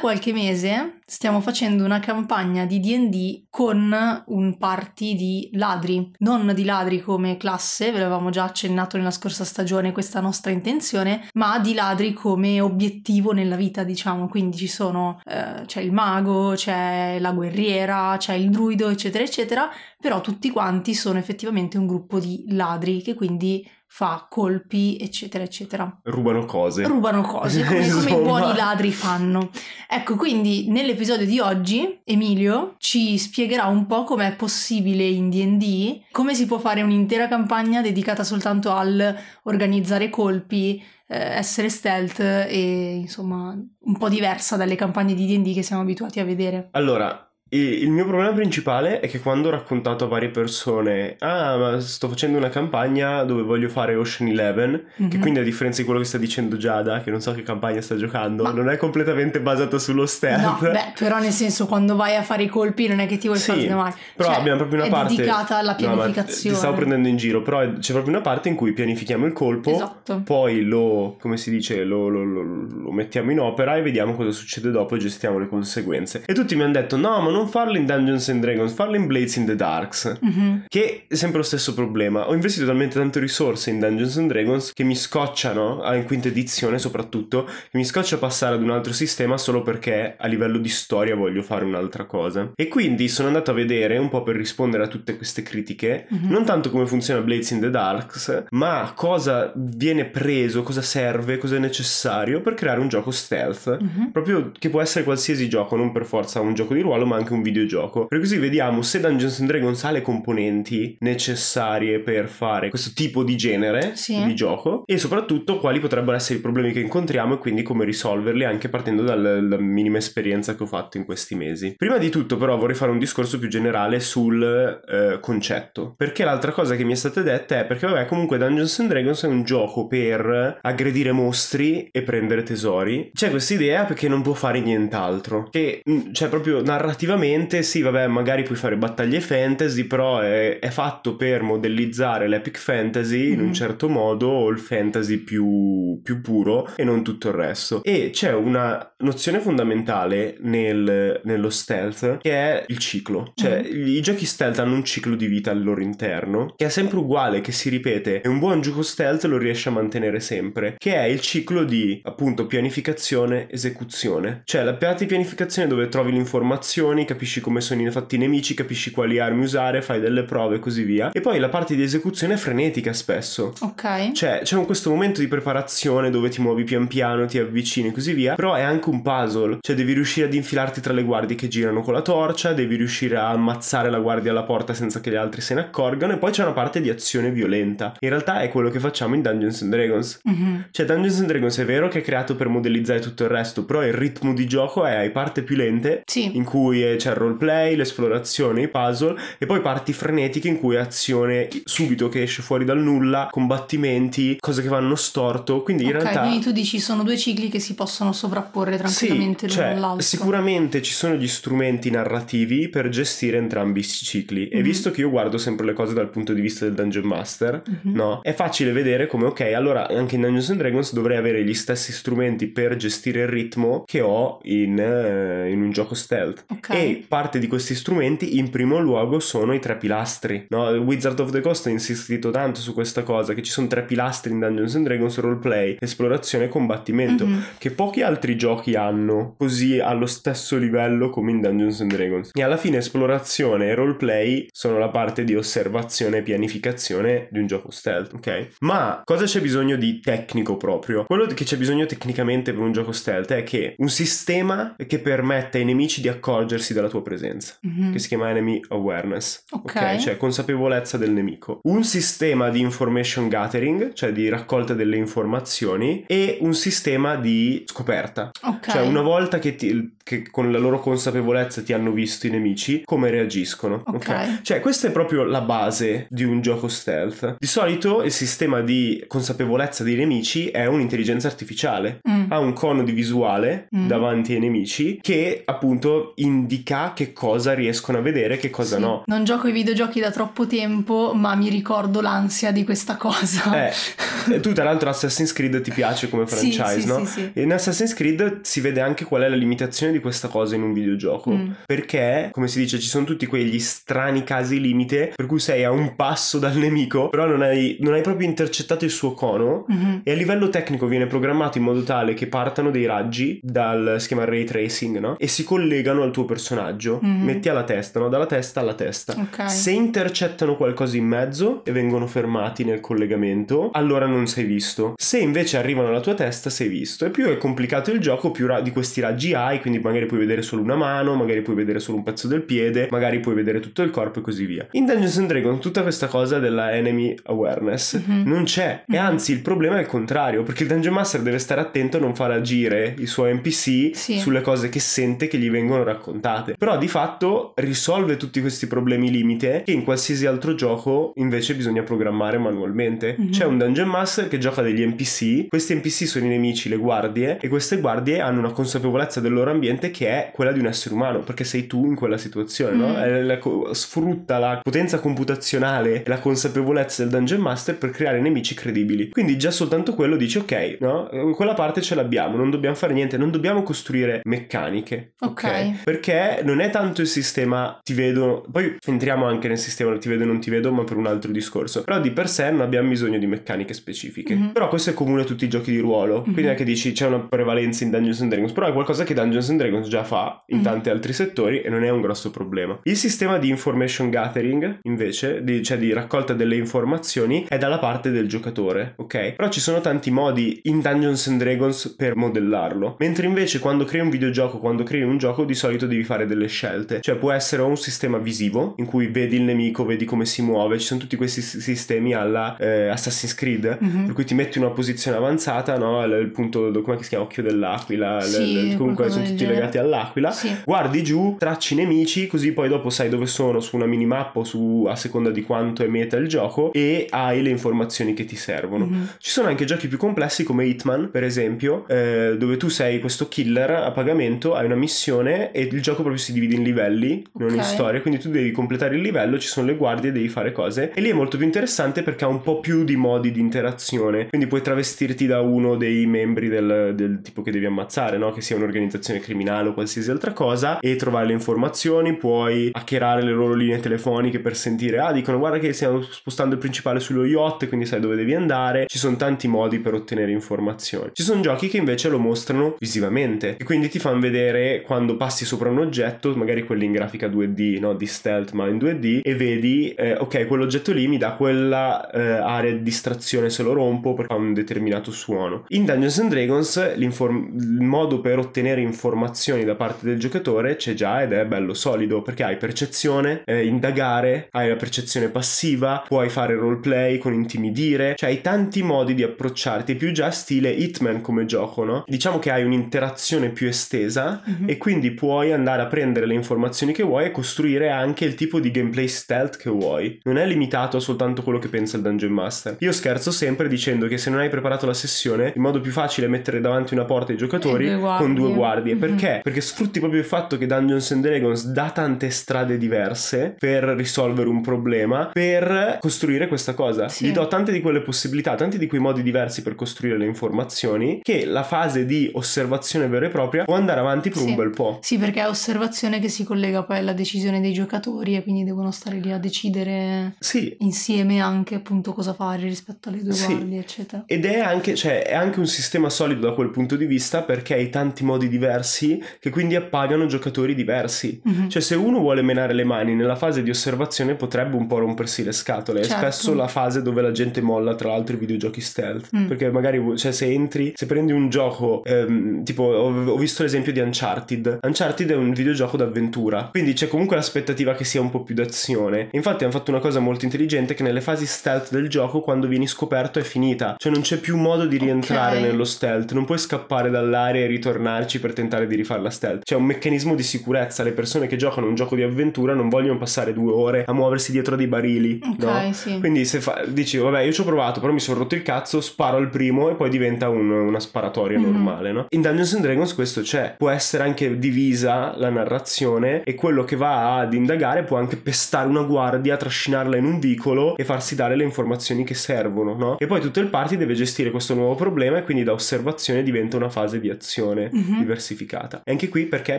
Qualche mese stiamo facendo una campagna di DD con un party di ladri, non di ladri come classe, ve l'avevamo già accennato nella scorsa stagione questa nostra intenzione, ma di ladri come obiettivo nella vita, diciamo. Quindi ci sono, eh, c'è il mago, c'è la guerriera, c'è il druido, eccetera, eccetera, però tutti quanti sono effettivamente un gruppo di ladri che quindi fa colpi, eccetera, eccetera Rubano cose. rubano cose come, come i buoni ladri fanno. Ecco, quindi nell'episodio di oggi Emilio ci spiegherà un po' com'è possibile in D&D, come si può fare un'intera campagna dedicata soltanto al organizzare colpi, eh, essere stealth e insomma un po' diversa dalle campagne di D&D che siamo abituati a vedere. Allora, il mio problema principale è che quando ho raccontato a varie persone, ah, ma sto facendo una campagna dove voglio fare Ocean Eleven, mm-hmm. che mhm. quindi a differenza di quello che sta dicendo Giada, che non so che campagna sta giocando, ma... non è completamente basata sullo stealth. No, beh, però nel senso quando vai a fare i colpi non è che ti vuoi sì, fare male. Però cioè, abbiamo proprio una è parte... Dedicata alla pianificazione. No, ti stavo prendendo in giro, però c'è proprio una parte in cui pianifichiamo il colpo, esatto. poi lo, come si dice, lo, lo, lo, lo mettiamo in opera e vediamo cosa succede dopo e gestiamo le conseguenze. E tutti mi hanno detto, no, ma non farlo in Dungeons Dungeons and Dragons, farlo in Blades in the Darks, mm-hmm. che è sempre lo stesso problema. Ho investito talmente tante risorse in Dungeons and Dragons che mi scocciano, in quinta edizione soprattutto, che mi scoccia passare ad un altro sistema solo perché a livello di storia voglio fare un'altra cosa. E quindi sono andato a vedere un po' per rispondere a tutte queste critiche, mm-hmm. non tanto come funziona Blades in the Darks, ma cosa viene preso, cosa serve, cosa è necessario per creare un gioco stealth, mm-hmm. proprio che può essere qualsiasi gioco, non per forza un gioco di ruolo, ma anche un videogioco. Per così vediamo se Dungeons and Dragons ha le componenti necessarie per fare questo tipo di genere sì. di gioco e soprattutto quali potrebbero essere i problemi che incontriamo e quindi come risolverli anche partendo dalla minima esperienza che ho fatto in questi mesi. Prima di tutto però vorrei fare un discorso più generale sul eh, concetto perché l'altra cosa che mi è stata detta è perché vabbè comunque Dungeons and Dragons è un gioco per aggredire mostri e prendere tesori. C'è questa idea perché non può fare nient'altro che mm, cioè proprio narrativamente sì vabbè magari puoi fare battaglie fantasy, però è, è fatto per modellizzare l'epic fantasy mm. in un mhm. certo modo o il fantasy più, più, puro e non tutto il resto. E c'è una nozione fondamentale nel, nello stealth che è il ciclo. Cioè, mm. i giochi stealth hanno un ciclo di vita al loro interno che è sempre uguale, che si ripete e un buon gioco stealth lo riesce a mantenere sempre, che è il ciclo di appunto pianificazione, esecuzione. Cioè, la parte di pianificazione dove trovi le informazioni, capisci come sono fatti i nemici, capisci quali armi usare, fai delle prove e così via. E poi la parte di esecuzione è frenetica spesso. Ok. Cioè, c'è questo momento di preparazione dove ti muovi pian piano, ti avvicini e così via, però è anche un puzzle. Cioè, devi riuscire ad infilarti tra le guardie che girano con la torcia, devi riuscire a ammazzare la guardia alla porta senza che gli altri se ne accorgano e poi c'è una parte di azione violenta. In realtà è quello che facciamo in Dungeons and Dragons. Mm-hmm. Cioè, Dungeons and Dragons è vero che è creato per modellizzare tutto il resto, però il ritmo di gioco è ai parti più lente, sì. in cui c'è il roleplay, l'esplorazione, i puzzle e poi parti frenetiche in cui azione subito che esce fuori dal nulla, combattimenti, cose che vanno storto, quindi in okay, realtà... quindi tu dici sono due cicli che si possono sovrapporre tranquillamente sì, l'uno cioè, all'altro. Sicuramente ci sono gli strumenti narrativi per gestire entrambi i cicli mm-hmm. e mhm. visto che io guardo sempre le cose dal punto di vista del Dungeon Master, mm-hmm. no? È facile vedere come ok, allora anche in Dungeons and Dragons dovrei avere gli stessi strumenti per gestire il ritmo che ho in, uh, in un gioco stealth. Okay. E parte di questi strumenti in primo luogo sono i tre pilastri. No? Wizard of the Coast ha insistito tanto su questa cosa, che ci sono tre pilastri in Dungeons and Dragons, roleplay, esplorazione e combattimento, mm-hmm. che pochi altri giochi hanno così allo stesso livello come in Dungeons and Dragons. E alla fine esplorazione e roleplay sono la parte di osservazione e pianificazione di un gioco stealth, ok? Ma cosa c'è bisogno di tecnico proprio? Quello che c'è bisogno tecnicamente per un gioco stealth è che un sistema che permetta ai nemici di accorgersi della tua presenza, mm-hmm. che si chiama enemy awareness, okay. ok? Cioè consapevolezza del nemico. Un sistema di information gathering, cioè di raccolta delle informazioni e un sistema di scoperta. Ok. Cioè una volta che, ti, che con la loro consapevolezza ti hanno visto i nemici, come reagiscono, ok? okay? Cioè questa è proprio la base di un gioco stealth. Di solito il sistema di consapevolezza dei nemici è un'intelligenza artificiale. Mm. Ha un cono di visuale mm. davanti ai nemici che appunto indica che cosa riescono a vedere, che cosa sì. no. Non gioco ai videogiochi da troppo tempo, ma mi ricordo l'ansia di questa cosa. Eh, tu tra l'altro Assassin's Creed ti piace come franchise, sì, no? Sì, sì, in Assassin's Creed si vede anche qual è la limitazione di questa cosa in un videogioco. Mm. Perché, come si dice, ci sono tutti quegli strani casi limite per cui sei a un passo dal nemico, però non hai, non hai proprio intercettato il suo cono mm-hmm. e a livello tecnico viene programmato in modo tale che partano dei raggi dal si chiama ray tracing, no? E si collegano al tuo personaggio. Mm-hmm. Metti alla testa, no? Dalla testa alla testa. Okay. Se intercettano qualcosa in mezzo e vengono fermati nel collegamento, allora non sei visto. Se invece arrivano alla tua testa, sei visto. E più è complicato il gioco, più ra- di questi raggi hai, quindi magari puoi vedere solo una mano, magari puoi vedere solo un pezzo del piede, magari puoi vedere tutto il corpo e così via. In Dungeons and Dragons tutta questa cosa della enemy awareness Mhm. non c'è e Mhm. anzi il problema è il contrario perché il Dungeon Master deve stare attento a non far agire i suoi NPC Sì. sulle cose che sente che gli vengono raccontate. Però di fatto risolve tutti questi problemi limite che in qualsiasi altro gioco invece bisogna programmare manualmente. Mhm. C'è un Dungeon Master che gioca degli NPC, questi NPC sono i nemici, le guardie e queste guardie hanno una consapevolezza del loro ambiente che è quella di un essere umano perché sei tu in quella situazione, no? Mhm. È la sfrutta la potenza computazionale e la consapevolezza del Dungeon Master per creare nemici credibili. Quindi già soltanto quello dici ok, no? Quella parte ce l'abbiamo, non dobbiamo fare niente, non dobbiamo costruire meccaniche. Ok. Perché non è tanto il sistema ti vedo, poi entriamo anche nel sistema ti vedo e non ti vedo, ma per un altro discorso. Però di per sé non abbiamo bisogno di meccaniche specifiche. Mhm. Però questo è comune a tutti i giochi di ruolo. Quindi Mhm. è che dici c'è una prevalenza in Dungeons and Dragons, però è qualcosa che Dungeons and Dragons già fa in Mhm. tanti altri settori e non è un grosso problema. Il sistema di information gathering, invece, di, cioè di raccolta delle informazioni, è dalla parte del giocatore, ok? Però ci sono tanti modi in Dungeons and Dragons per modellarlo. Mentre invece quando crei un videogioco, quando crei un gioco, di solito devi fare delle scelte. Cioè può essere un sistema visivo, in cui vedi il nemico, vedi come si muove, ci sono tutti questi sistemi alla eh, Assassin's Creed, Mhm. per cui ti metti in una posizione avanzata, no? Il, il punto, come si chiama? Occhio dell'aquila, Sì, l- l- comunque sono tutti genere. Legati all'aquila. Sì. Guardi giù, tracci i nemici, così poi dopo sai dove sono su una minimappa o su, a seconda di quanto è meta il gioco e hai le informazioni che ti servono. Mhm. Ci sono anche giochi più complessi come Hitman, per esempio, eh, dove tu sei questo killer a pagamento, hai una missione e il gioco proprio si divide in livelli, non in Ok. storie, quindi tu devi completare il livello, ci sono le guardie, devi fare cose e lì è molto più interessante perché ha un po' più di modi di interazione, quindi puoi travestirti da uno dei membri del, del tipo che devi ammazzare, no? che sia un'organizzazione criminale o qualsiasi altra cosa e trovare le informazioni, puoi hackerare le loro linee telefoniche per sentire, ah dicono guarda che stiamo spostando il principale sullo yacht, quindi sai dove devi andare, ci sono tanti modi per ottenere informazioni. Ci sono giochi che invece lo mostrano visivamente e quindi ti fanno vedere quando passi sopra un oggetto, magari quelli in grafica 2D, no? di stealth ma in 2D e vedi, eh, ok, quell'oggetto lì mi dà quella eh, area di distrazione se lo rompo perché fa un determinato suono. In Dungeons and Dragons il modo per ottenere informazioni da parte del giocatore c'è già ed è bello solido perché hai percezione, eh, indagare, hai la percezione passiva, puoi fare roleplay con intimidire, cioè hai tanti modi di approcciarti, più già stile Hitman come gioco, no? Diciamo che hai un'interazione più estesa Mhm. e quindi puoi andare a prendere le informazioni che vuoi e costruire anche il tipo di gameplay stealth che vuoi. Non è limitato a soltanto quello che pensa il Dungeon Master. Io scherzo sempre dicendo che se non hai preparato la sessione, il modo più facile è mettere davanti una porta ai giocatori due con due guardie. Mhm. Perché? Perché sfrutti proprio il fatto che Dungeons and Dragons dà tante strade diverse per risolvere un problema, per costruire questa cosa. Sì. Gli do tante di quelle possibilità, tanti di quei modi diversi per costruire le informazioni, che la fase di osservazione vera e propria può andare avanti per Sì. un bel po'. Sì, perché è osservazione che si collega poi alla decisione dei giocatori e quindi devono stare lì a decidere Sì, insieme anche appunto cosa fare rispetto alle due Sì. guardie, eccetera. Ed è anche, cioè, è anche un sistema solido da quel punto di vista perché hai tanti modi diversi che quindi appagano giocatori diversi. Mhm. Cioè, se uno vuole menare le mani nella fase di osservazione potrebbe un po' rompersi le scatole. È Certo. spesso la fase dove la gente molla, tra l'altro, i videogiochi stealth. Mm. Perché magari, cioè, se entri, se prendi un gioco, ehm, tipo, ho, ho visto l'esempio di Uncharted. Uncharted è un videogioco d'avventura, quindi c'è comunque l'aspettativa che sia un po' più d'azione. Infatti, hanno fatto una cosa molto intelligente che nelle fasi stealth del gioco, quando vieni scoperto, è finita. Cioè, non c'è più modo di rientrare Ok. nello stealth. Non puoi scappare dall'area e ritornarci per tentare di rifare la stealth. C'è un meccanismo di sicurezza. Le persone che giocano un gioco di avventura non vogliono passare due ore a muoversi dietro dei barili. Ok, no? sì. Quindi se fa- dici, vabbè, io ci ho provato, però mi sono rotto il cazzo, sparo al primo e poi diventa un- una sparatoria Mhm. normale, no? In Dungeons and Dragons questo c'è. Può essere anche divisa la narrazione e quello che va ad indagare può anche pestare una guardia, trascinarla in un vicolo e farsi dare le informazioni che servono, no? E poi tutto il party deve gestire questo nuovo problema e quindi da osservazione diventa una fase di azione Mhm. diversificata. E anche qui perché?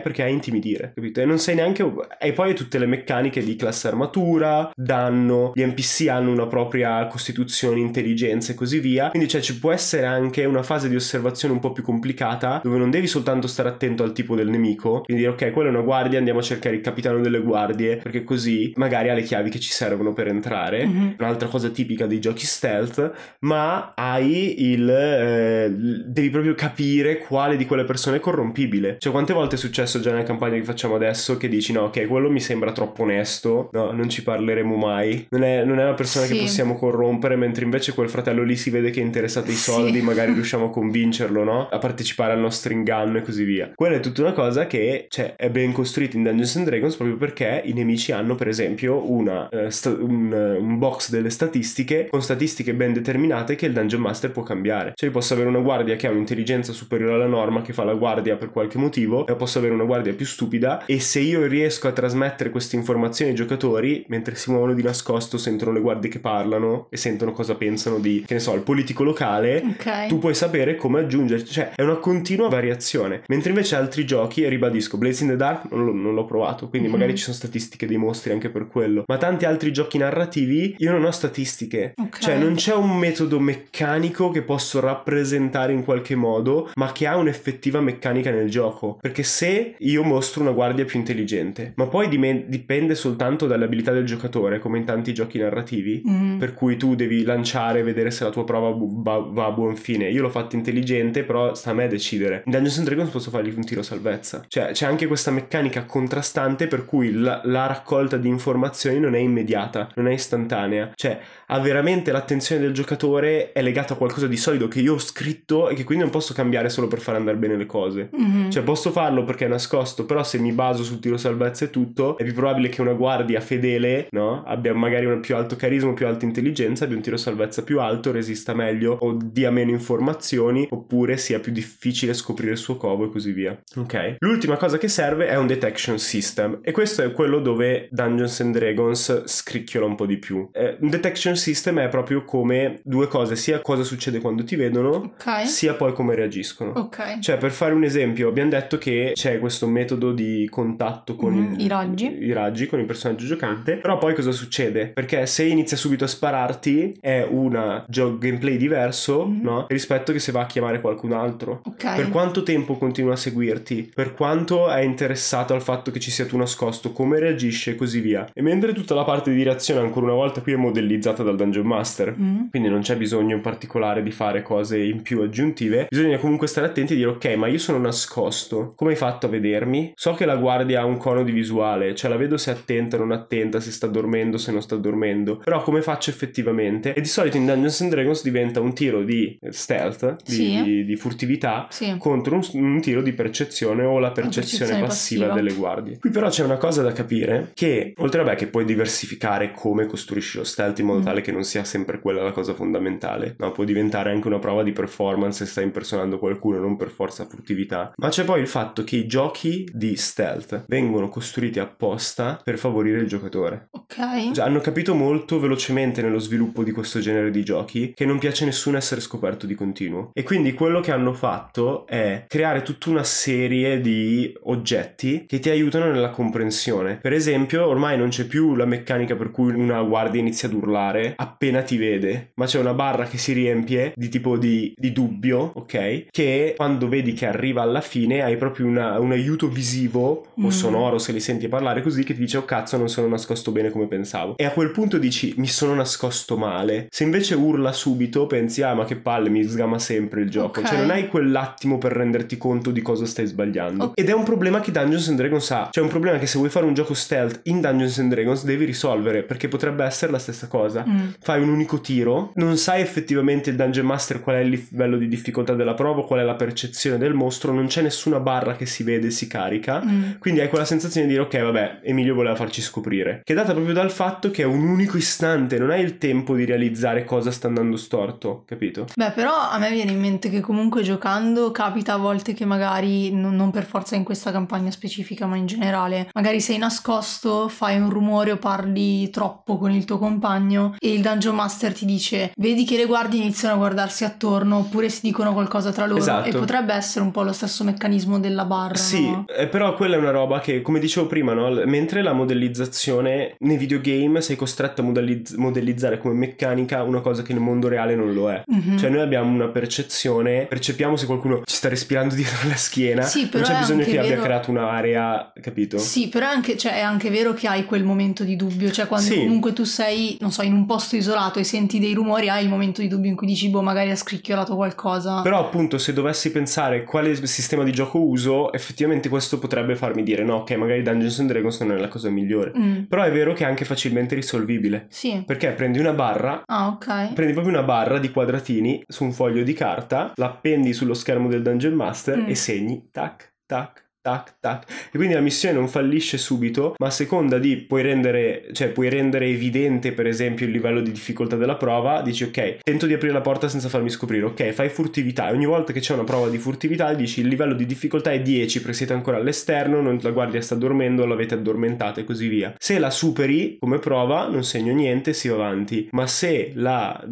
Perché hai intimidire, capito? E non sei neanche... E poi tutte le meccaniche di classe armatura, danno, gli NPC hanno una propria costituzione, intelligenza e così via. Quindi cioè ci può essere anche una fase di osservazione un po' più complicata dove non devi soltanto stare attento al tipo del nemico, quindi dire ok, quella è una guardia, andiamo a cercare il capitano delle guardie, perché così magari ha le chiavi che ci servono per entrare. Mhm. Un'altra cosa tipica dei giochi stealth, ma hai il... eh, devi proprio capire quale di quelle persone è corrompibile. Cioè, quante volte è successo già nella campagna che facciamo adesso che dici no, ok, quello mi sembra troppo onesto, no, non ci parleremo mai. Non è, non è una persona Sì. che possiamo corrompere, mentre invece quel fratello lì si vede che è interessato ai Sì. soldi, magari riusciamo a convincerlo, no? A partecipare al nostro inganno e così via. Quella è tutta una cosa che, cioè, è ben costruita in Dungeons and Dragons proprio perché i nemici hanno, per esempio, una, eh, sta- un, eh, un box delle statistiche con statistiche ben determinate che il Dungeon Master può cambiare. Cioè, io posso avere una guardia che ha un'intelligenza superiore alla norma, che fa la guardia per qualche motivo, e posso avere una guardia più stupida, e se io riesco a trasmettere queste informazioni ai giocatori, mentre si muovono di nascosto, sentono le guardie che parlano e sentono cosa pensano di, che ne so, il politico locale, Ok. tu puoi sapere come aggiungerci, cioè è una continua variazione. Mentre invece altri giochi, e ribadisco, Blaze in the Dark non, l'ho- non l'ho provato, quindi Mhm. magari ci sono statistiche dei mostri anche per quello. Ma tanti altri giochi narrativi, io non ho statistiche. Ok. Cioè non c'è un metodo meccanico che posso rappresentare in qualche modo, ma che ha un'effettiva meccanica nel gioco. Perché se io mostro una guardia più intelligente, ma poi dime- dipende soltanto dalle abilità del giocatore, come in tanti giochi narrativi, Mm. per cui tu devi lanciare e vedere se la tua prova bu- va, va a buon fine. Io l'ho fatto intelligente, però sta a me decidere. In Dungeons Dragons posso fargli un tiro salvezza. Cioè, c'è anche questa meccanica contrastante per cui la, la raccolta di informazioni non è immediata, non è istantanea. Cioè, ha veramente l'attenzione del giocatore è legata a qualcosa di solido che io ho scritto e che quindi non posso cambiare solo per far andare bene le cose. Mhm. Cioè posso farlo perché è nascosto, però se mi baso sul tiro salvezza e tutto, è più probabile che una guardia fedele, no? Abbia magari un più alto carisma, più alta intelligenza, abbia un tiro salvezza più alto, resista meglio o dia meno informazioni, oppure sia più difficile scoprire il suo covo e così via. Ok? L'ultima cosa che serve è un detection system e questo è quello dove Dungeons and Dragons scricchiola un po' di più. Eh, un detection system è proprio come due cose, sia cosa succede quando ti vedono, Ok. sia poi come reagiscono. Ok. Cioè, per fare un esempio, abbiamo detto che c'è questo metodo di contatto con Mhm, il- i raggi. i raggi, con il personaggio giocante. Però poi cosa succede? Perché se inizia subito a spararti è una gio- gameplay diverso, Mhm. no? Rispetto che se va a chiamare qualcun altro. Ok. Per quanto tempo continua a seguirti? Per quanto è interessato al fatto che ci sia tu nascosto? Come reagisce e così via? E mentre tutta la parte di reazione ancora una volta qui è modellizzata dal Dungeon Master, Mm. quindi non c'è bisogno in particolare di fare cose in più aggiuntive. Bisogna comunque stare attenti e dire ok, ma io sono nascosto. Come hai fatto a vedermi? So che la guardia ha un cono di visuale, cioè la vedo se è attenta o non attenta, se sta dormendo, se non sta dormendo. Però come faccio effettivamente? E di solito in Dungeons and Dragons diventa un tiro di stealth, di, Sì. di- di furtività, Sì. contro un, un tiro di percezione o la percezione, percezione passiva, passiva. delle guardie. Qui però c'è una cosa da capire che oltre a beh, che puoi diversificare come costruisci lo stealth in modo Mm. tale che non sia sempre quella la cosa fondamentale, no? può diventare anche una prova di performance se stai impersonando qualcuno, non per forza furtività. Ma c'è poi il fatto che i giochi di stealth vengono costruiti apposta per favorire il giocatore. Ok. Cioè, hanno capito molto velocemente nello sviluppo di questo genere di giochi che non piace a nessuno essere scoperto di continuo. E quindi quello che hanno fatto è creare tutta una serie di oggetti che ti aiutano nella comprensione. Per esempio, ormai non c'è più la meccanica per cui una guardia inizia ad urlare appena ti vede, ma c'è una barra che si riempie di tipo di, di dubbio, ok? Che quando vedi che arriva alla fine hai proprio una- un aiuto visivo o Mm. sonoro se li senti parlare così che ti dice oh cazzo non sono nascosto bene come pensavo. E a quel punto dici mi sono nascosto male. Se invece urla subito pensi ah ma che palle mi sgama sempre il gioco. Ok. Cioè non hai quell'attimo per renderti conto di cosa stai sbagliando. Ok. Ed è un problema che Dungeons and Dragons ha. Cioè un problema che se vuoi fare un gioco stealth in Dungeons and Dragons devi risolvere perché potrebbe essere la stessa cosa. Mm. Fai un unico tiro, non sai effettivamente il Dungeon Master qual è il livello di difficoltà della prova, qual è la percezione del mostro, non c'è nessuna barra che si vede si carica. Mm. Quindi hai quella sensazione di dire ok vabbè Emilio voleva farci scoprire Che è data proprio dal fatto che è un unico istante Non hai il tempo di realizzare cosa sta andando storto Capito? Beh, però a me viene in mente che comunque giocando capita a volte che magari, non, non per forza in questa campagna specifica, ma in generale, magari sei nascosto, fai un rumore o parli troppo con il tuo compagno e il Dungeon Master ti dice vedi che le guardie iniziano a guardarsi attorno oppure si dicono qualcosa tra loro Esatto. e potrebbe essere un po' lo stesso meccanismo della barra, Sì, no? eh, però quella è una roba che, come dicevo prima, no? Mentre la modellizzazione nei videogame sei costretto a modelliz- modellizzare come meccanica una cosa che nel mondo reale non lo è. Mhm. Cioè noi abbiamo una percezione, percepiamo se qualcuno ci sta respirando dietro la schiena, Sì, non però c'è è bisogno che abbia vero- creato un'area, capito? Sì, però è anche, cioè, è anche vero che hai quel momento di dubbio, cioè quando Sì. comunque tu sei, non so, in un posto isolato e senti dei rumori, hai il momento di dubbio in cui dici, boh, magari ha scricchiolato qualcosa. Però appunto se dovessi pensare quale sistema di gioco gioco uso, effettivamente questo potrebbe farmi dire no, ok, magari Dungeons and Dragons non è la cosa migliore. Mm. Però è vero che è anche facilmente risolvibile. Sì. Perché prendi una barra, Ah, ok. prendi proprio una barra di quadratini su un foglio di carta, l'appendi sullo schermo del Dungeon Master Mm. e segni tac, tac, tac, tac. E quindi la missione non fallisce subito, ma a seconda di puoi rendere, cioè puoi rendere evidente per esempio il livello di difficoltà della prova, dici ok, tento di aprire la porta senza farmi scoprire, ok, fai furtività e ogni volta che c'è una prova di furtività dici il livello di difficoltà è 10 perché siete ancora all'esterno, non, la guardia sta dormendo, l'avete addormentata e così via. Se la superi come prova non segno niente, si va avanti, ma se la,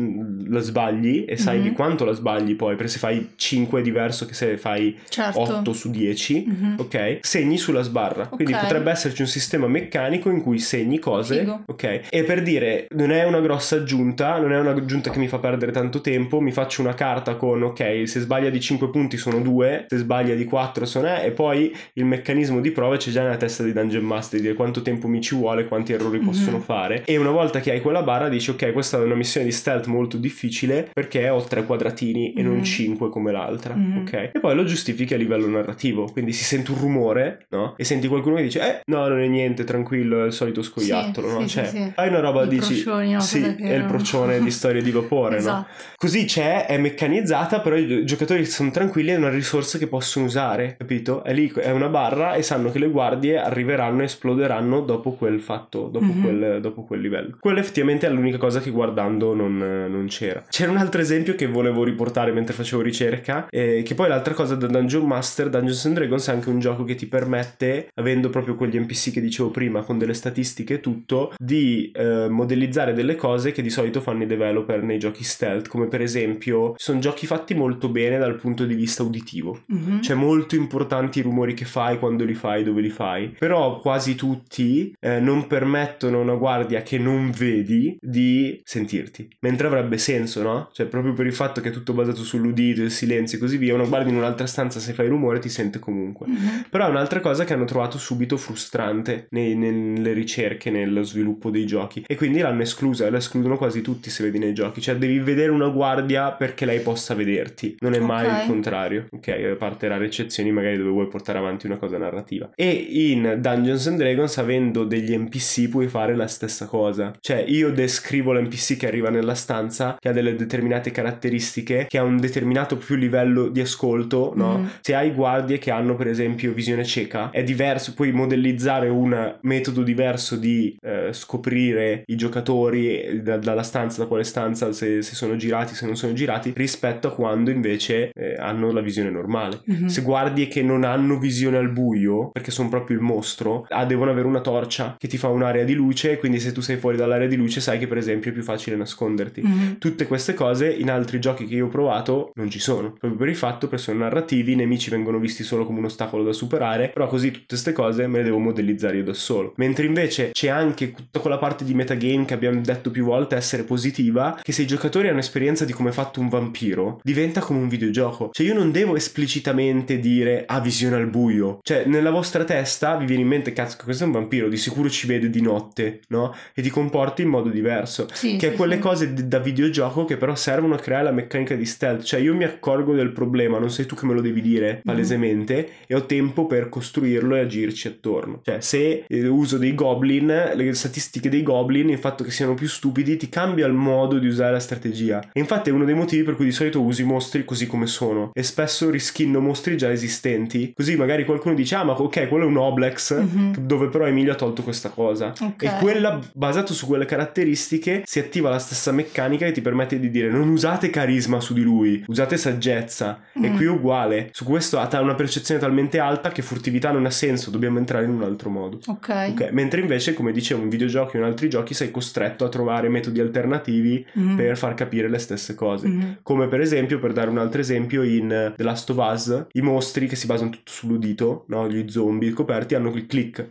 la sbagli e sai Mhm. di quanto la sbagli poi, perché se fai 5 è diverso che se fai Certo. 8 su 10, Mhm. ok? Segni sulla sbarra. Quindi Ok. potrebbe esserci un sistema meccanico in cui segni cose, Figo. ok? E per dire, non è una grossa aggiunta, non è un'aggiunta che mi fa perdere tanto tempo, mi faccio una carta con, ok, se sbaglia di 5 punti sono 2, se sbaglia di 4 sono e poi il meccanismo di prove c'è già nella testa di Dungeon Master, di quanto tempo mi ci vuole, quanti errori Mhm. possono fare. E una volta che hai quella barra dici, ok, questa è una missione di stealth molto difficile perché ho tre quadratini e non Mhm. 5 come l'altra, Mhm. ok? E poi lo giustifichi a livello narrativo, quindi si sente un rumore, no? E senti qualcuno che dice, eh, no, non è niente, tranquillo, è il solito scoiattolo, Sì, no? sì, cioè, sì, hai una roba, I dici, procioni, no? sì, è il procione di storie di vapore, no? Esatto. Così c'è, è meccanizzata, però i giocatori sono tranquilli, è una risorsa che possono usare, capito? È lì, è una barra e sanno che le guardie arriveranno e esploderanno dopo quel fatto, dopo, Mhm. quel, dopo quel livello. Quello effettivamente è l'unica cosa che guardando non, non c'era. C'era un altro esempio che volevo riportare mentre facevo ricerca, eh, che poi l'altra cosa da Dungeon Master, Dungeons and Dragons è anche un gioco che ti permette, avendo proprio quegli NPC che dicevo prima, con delle statistiche e tutto, di eh, modellizzare delle cose che di solito fanno i developer nei giochi stealth, come per esempio sono giochi fatti molto bene dal punto di vista uditivo. Mhm. Cioè molto importanti i rumori che fai, quando li fai, dove li fai. Però quasi tutti eh, non permettono a una guardia che non vedi di sentirti. Mentre avrebbe senso, no? Cioè proprio per il fatto che è tutto basato sull'udito, il silenzio e così via, una guardia in un'altra stanza se fai rumore ti sente comunque. Però è un'altra cosa che hanno trovato subito frustrante nei- nelle ricerche, nello sviluppo dei giochi. E quindi l'hanno esclusa, la escludono quasi tutti se vedi nei giochi. Cioè devi vedere una guardia perché lei possa vederti. Non è mai Ok. il contrario. Ok, a parte rare eccezioni magari dove vuoi portare avanti una cosa narrativa. E in Dungeons and Dragons, avendo degli NPC, puoi fare la stessa cosa. Cioè io descrivo l'NPC che arriva nella stanza, che ha delle determinate caratteristiche, che ha un determinato più livello di ascolto, no? Mhm. Se hai guardie che hanno per esempio visione cieca, è diverso, puoi modellizzare un metodo diverso di eh, scoprire i giocatori eh, da- dalla stanza, da quale stanza, se, se sono girati, se non sono girati, rispetto a quando invece eh, hanno la visione normale. Mhm. Se guardie che non hanno visione al buio, perché sono proprio il mostro, ah, devono avere una torcia che ti fa un'area di luce, quindi se tu sei fuori dall'area di luce sai che per esempio è più facile nasconderti. Mhm. Tutte queste cose in altri giochi che io ho provato non ci sono, proprio per il fatto che sono narrativi, i nemici vengono visti solo come un ostacolo da superare, però così tutte queste cose me le devo modellizzare io da solo. Mentre invece c'è anche tutta quella parte di metagame che abbiamo detto più volte essere positiva, che se i giocatori hanno esperienza di come è fatto un vampiro, diventa come un videogioco. Cioè io non devo esplicitamente dire ha visione al buio. Cioè nella vostra testa vi viene in mente cazzo questo è un vampiro, di sicuro ci vede di notte, no? E ti comporti in modo diverso Sì, che sì, è quelle sì. cose d- da videogioco che però servono a creare la meccanica di stealth. Cioè, io mi accorgo del problema, non sei tu che me lo devi dire palesemente, e ho tempo per costruirlo e agirci attorno. Cioè, se eh, uso dei goblin, le statistiche dei goblin, il fatto che siano più stupidi, ti cambia il modo di usare la strategia. E infatti è uno dei motivi per cui di solito uso i mostri così come sono. E spesso riskinno mostri già esistenti. Così magari qualcuno dice, ah, ma ok, quello è un Oblex, Mhm. dove però Emilio ha tolto questa cosa. Ok. E quella, basato su quelle caratteristiche, si attiva la stessa meccanica che ti permette di dire non usate carisma su di lui, usate saggezza. E Mm. qui è uguale. Su questo ha una percezione talmente alta che furtività non ha senso, dobbiamo entrare in un altro modo. Ok. Ok, Mentre invece, come dicevo, in videogiochi o in altri giochi sei costretto a trovare metodi alternativi Mhm. per far capire le stesse cose. Mhm. Come per esempio, per dare un altro esempio, in The Last of Us, i mostri che si basano tutto sull'udito, no? gli zombie coperti, hanno il click.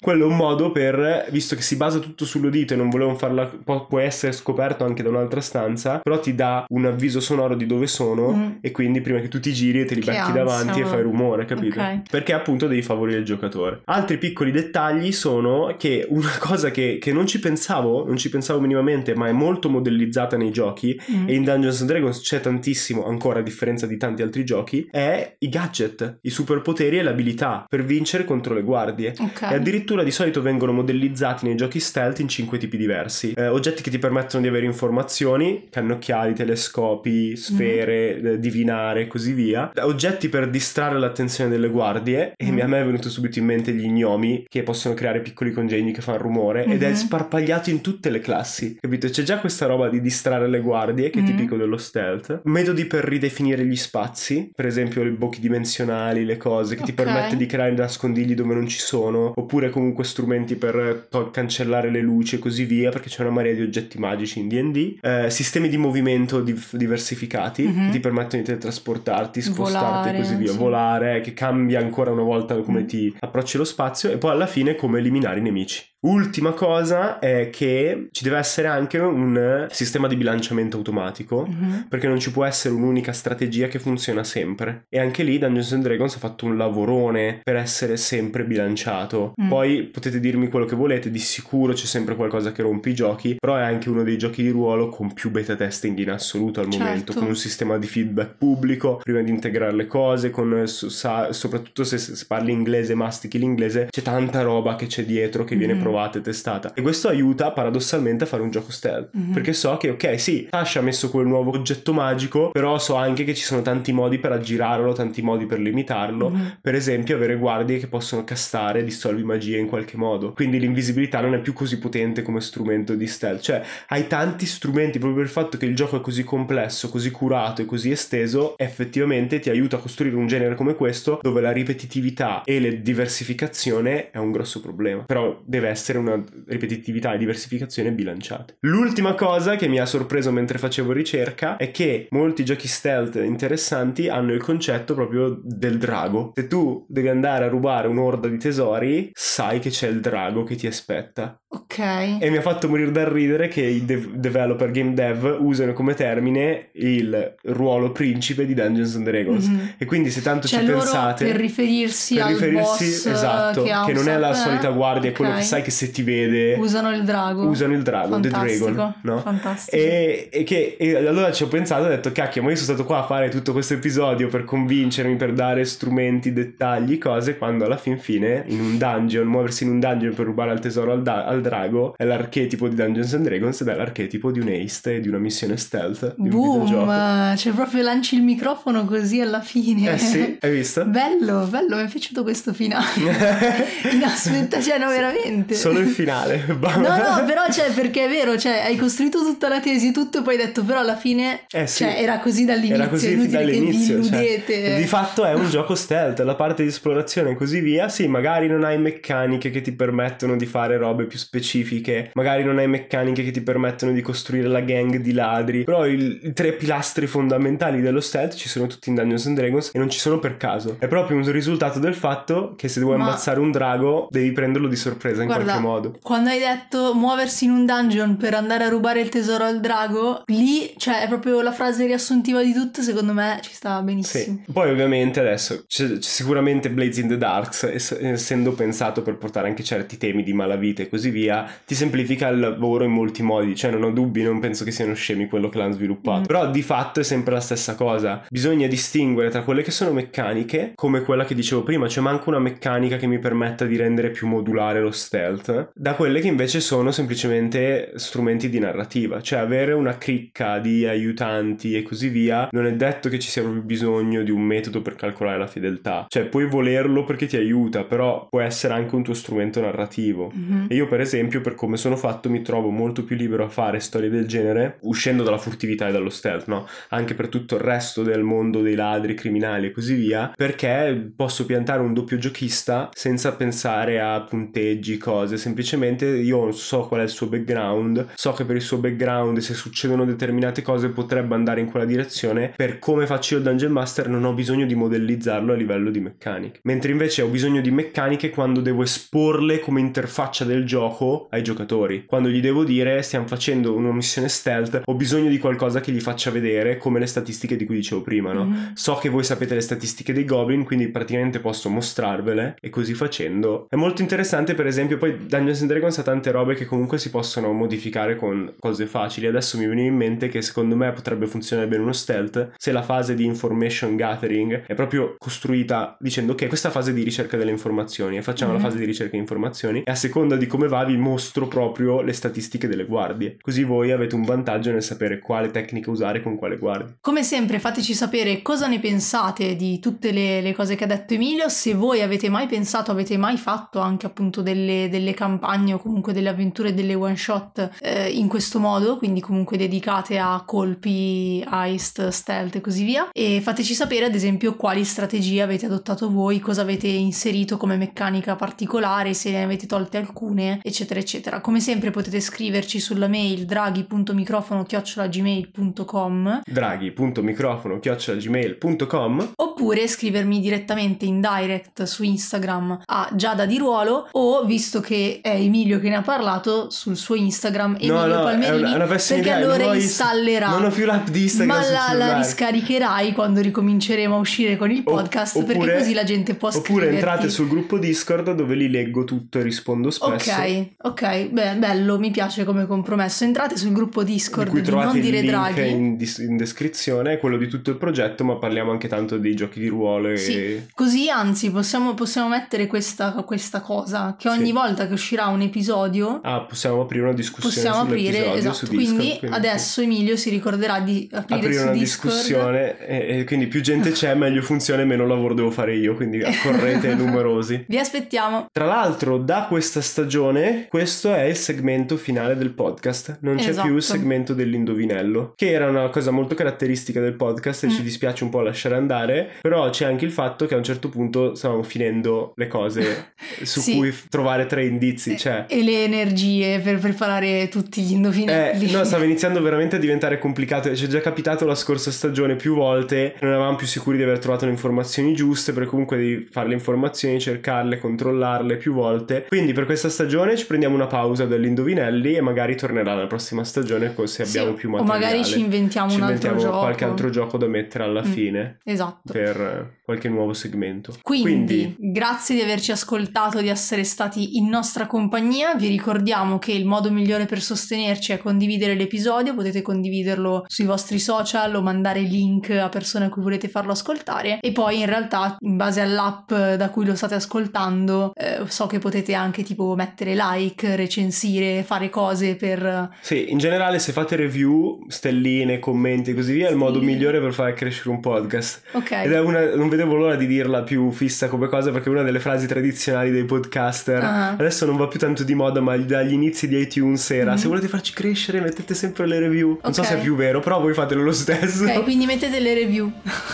Quello è un modo per, visto che si basa tutto sull'udito e non volevano farla, può, può essere scoperto anche da un'altra stanza, però ti dà un avviso sonoro di dove sono Mm. e quindi prima che tu ti giri e te li Che becchi ansia, davanti e fai rumore, capito? Ok. Perché appunto devi favorire il giocatore. Altri piccoli dettagli sono che una cosa che, che non ci pensavo, non ci pensavo minimamente, ma è molto modellizzata nei giochi, Mm. e in Dungeons and Dragons c'è tantissimo ancora a differenza di tanti altri giochi, è i gadget, i superpoteri e l'abilità per vincere contro le guardie. Ok. E addirittura di solito vengono modellizzati nei giochi stealth in cinque tipi diversi. Eh, oggetti che ti permettono di avere informazioni, cannocchiali, telescopi, sfere, eh, divinare e così via. Oggetti per distrarre l'attenzione delle guardie. E Mm. a me è venuto subito in mente gli gnomi che possono creare piccoli congegni che fanno rumore. Ed è Mhm. sparpagliato in tutte le classi. Capito? C'è già questa roba di distrarre le guardie, che è Mm. tipico dello stealth. Metodi per ridefinire gli spazi, per esempio i buchi dimensionali, le cose, che ti Ok. permette di creare nascondigli dove non ci sono, oppure comunque strumenti per to- cancellare le luci e così via, perché c'è una marea di oggetti magici in D&D. Eh, sistemi di movimento div- diversificati Mhm. che ti permettono di teletrasportarti, spostarti e Volare, così via, sì. volare, che cambia ancora una volta come Mm. ti approcci lo spazio e poi alla fine come eliminare i nemici. Ultima cosa è che ci deve essere anche un sistema di bilanciamento automatico Mhm. perché non ci può essere un'unica strategia che funziona sempre. E anche lì Dungeons and Dragons ha fatto un lavorone per essere sempre bilanciato. Mm. Poi potete dirmi quello che volete, di sicuro c'è sempre qualcosa che rompe i giochi, però è anche uno dei giochi di ruolo con più beta testing in assoluto al Certo. momento, con un sistema di feedback pubblico prima di integrare le cose, con so- sa- soprattutto se, se parli inglese, mastichi l'inglese, c'è tanta roba che c'è dietro che viene Provata e testata. E questo aiuta paradossalmente a fare un gioco stealth, Mhm. perché so che ok, sì, Tasha ha messo quel nuovo oggetto magico, però so anche che ci sono tanti modi per aggirarlo, tanti modi per limitarlo. Mhm. Per esempio, avere guardie che possono castare dissolvi magia in qualche modo. Quindi l'invisibilità non è più così potente come strumento di stealth. Cioè, hai tanti strumenti proprio per il fatto che il gioco è così complesso, così curato e così esteso, effettivamente ti aiuta a costruire un genere come questo, dove la ripetitività e la diversificazione è un grosso problema. Però deve essere una ripetitività e diversificazione bilanciate. L'ultima cosa che mi ha sorpreso mentre facevo ricerca è che molti giochi stealth interessanti hanno il concetto proprio del drago. Se tu devi andare a rubare un'orda di tesori, sai che c'è il drago che ti aspetta. Ok. E mi ha fatto morire dal ridere che i dev- developer game dev usano come termine il ruolo principe di Dungeons and Dragons. Mhm. E quindi se tanto Cioè ci pensate per riferirsi per al riferirsi boss esatto, che, che non è la solita eh, guardia, è quello che sai che se ti vede usano il drago. usano il drago, The Fantastico, Dragon, no? Fantastico. E, e che e allora ci ho pensato e ho detto cacchio ma io sono stato qua a fare tutto questo episodio per convincermi per dare strumenti dettagli cose quando alla fin fine in un dungeon muoversi in un dungeon per rubare il tesoro al, da- al drago è l'archetipo di Dungeons and Dragons ed è l'archetipo di un haste e di una missione stealth di un videogioco Boom, cioè proprio lanci il microfono così alla fine. eh sì hai visto? Bello, bello, mi è piaciuto questo finale. Inaspetta, cioè no, veramente. solo il finale No, no, però cioè, perché è vero, cioè, hai costruito tutta la tesi, tutto, e poi hai detto, però alla fine, Eh sì. cioè, era così dall'inizio, Era così inutile dall'inizio, che vi cioè, di fatto è un gioco stealth, la parte di esplorazione e così via. Sì, magari non hai meccaniche che ti permettono di fare robe più specifiche, magari non hai meccaniche che ti permettono di costruire la gang di ladri, però il- i tre pilastri fondamentali dello stealth ci sono tutti in Dungeons and Dragons e non ci sono per caso. È proprio un risultato del fatto che se vuoi Ma- ammazzare un drago devi prenderlo di sorpresa in Guarda, qualche modo. Quando hai detto muoversi in un dungeon per andare a rubare il tesoro al drago, lì, cioè, è proprio la frase riassuntiva di tutto, secondo me ci sta benissimo. Sì. Poi ovviamente adesso c'è, c'è sicuramente Blades in the Darks, ess- essendo pensato per portare anche certi temi di malavita e così via, ti semplifica il lavoro in molti modi, cioè non ho dubbi, non penso che siano scemi quello che l'hanno sviluppato. Mm. Però di fatto è sempre la stessa cosa. Bisogna distinguere tra quelle che sono meccaniche, come quella che dicevo prima, c'è manco una meccanica che mi permetta di rendere più modulare lo stealth, da quelle che invece sono semplicemente strumenti di narrativa, cioè avere una cricca di aiutanti e così via, non è detto che ci sia proprio bisogno di un metodo per calcolare la fedeltà, cioè puoi volerlo perché ti aiuta, però può essere anche un tuo strumento narrativo. Mhm. E io per esempio, per come sono fatto, mi trovo molto più libero a fare storie del genere, uscendo dalla furtività e dallo stealth, no? Anche per tutto il resto del mondo dei ladri, criminali e così via, perché posso piantare un doppio giochista senza pensare a punteggi, cose, semplicemente io so qual è il suo background, so che per il suo background se succedono determinate cose potrebbe andare in quella direzione, per come faccio io il Dungeon Master non ho bisogno di modellizzarlo a livello di meccaniche, mentre invece ho bisogno di meccaniche quando devo esporle come interfaccia del gioco ai giocatori, quando gli devo dire stiamo facendo una missione stealth, ho bisogno di qualcosa che gli faccia vedere come le statistiche di cui dicevo prima, no? Mm-hmm. So che voi sapete le statistiche dei goblin, quindi praticamente posso mostrarvele e così facendo. È molto interessante per esempio poi Dungeons and Dragons ha tante robe che comunque si possono modificare con cose facili. Adesso mi viene in mente che secondo me potrebbe funzionare bene uno stealth se la fase di information gathering è proprio costruita dicendo ok questa fase di ricerca delle informazioni e facciamo mm-hmm. la fase di ricerca di informazioni e a seconda di come va vi mostro proprio le statistiche delle guardie. Così voi avete un vantaggio nel sapere quale tecnica usare con quale guardia. Come sempre fateci sapere cosa ne pensate di tutte le, le cose che ha detto Emilio, se voi avete mai pensato, avete mai fatto anche appunto delle, delle campagne o comunque delle avventure, delle one shot eh, in questo modo, quindi comunque dedicate a colpi, heist, stealth e così via. E fateci sapere ad esempio quali strategie avete adottato voi, cosa avete inserito come meccanica particolare, se ne avete tolte alcune, eccetera, eccetera. Come sempre potete scriverci sulla mail draghi.microfono-gmail.com draghi.microfono-gmail.com oppure scrivermi direttamente in direct su Instagram a Giada di Ruolo o visto che è Emilio che ne ha parlato sul suo Instagram Emilio no, no, Palmerini è una, una perché idea, allora non installerà non ho più l'app di Instagram ma la, la, riscaricherai quando ricominceremo a uscire con il podcast o, oppure, perché così la gente può oppure scriverti. oppure entrate sul gruppo Discord dove li leggo tutto e rispondo spesso. Ok ok beh, bello mi piace come compromesso. Entrate sul gruppo Discord di, di non dire draghi. in, in descrizione quello di tutto il progetto ma parliamo anche tanto dei giochi di ruolo e... sì, così anzi possiamo, possiamo mettere questa, questa, cosa che ogni sì. volta che uscirà un episodio ah possiamo aprire una discussione possiamo aprire esatto Discord, quindi, quindi, adesso Emilio si ricorderà di aprire, aprire una Discord. discussione e, e, quindi più gente c'è meglio funziona e meno lavoro devo fare io quindi accorrete numerosi. Vi aspettiamo. Tra l'altro da questa stagione questo è il segmento finale del podcast non c'è esatto. più il segmento dell'indovinello che era una cosa molto caratteristica del podcast e mm. ci dispiace un po' lasciare andare però c'è anche il fatto che a un certo punto stavamo finendo le cose su sì. cui trovare tre indizi cioè... e le energie per preparare tutti gli indovinelli eh, no stava iniziando veramente a diventare complicato ci è già capitato la scorsa stagione più volte non eravamo più sicuri di aver trovato le informazioni giuste perché comunque devi fare le informazioni cercarle controllarle più volte quindi per questa stagione ci prendiamo una pausa dagli indovinelli e magari tornerà la prossima stagione se abbiamo sì, più materiale o magari ci inventiamo ci un inventiamo altro gioco. qualche altro gioco da mettere alla Mm, fine esatto. per qualche nuovo segmento. Quindi, grazie di averci ascoltato di essere stati in nostra compagnia. Vi ricordiamo che il modo migliore per sostenerci è condividere l'episodio. Potete condividerlo sui vostri social o mandare link a persone a cui volete farlo ascoltare. E poi in realtà in base all'app da cui lo state ascoltando eh, so che potete anche tipo mettere like recensire fare cose per sì in generale se fate review stelline commenti e così via è il modo migliore per fare crescere un podcast ok ed è una, non vedevo l'ora di dirla più fissa come cosa perché è una delle frasi tradizionali dei podcaster Ah. adesso non va più tanto di moda ma dagli inizi di iTunes era Mhm. se volete farci crescere mettete sempre le review non so Ok. se è più vero però voi fatelo lo stesso ok quindi mettete le review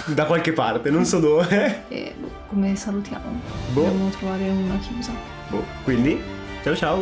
da qualche parte non so dove e boh, come salutiamo Boh. dobbiamo trovare una chiusa boh. quindi 小小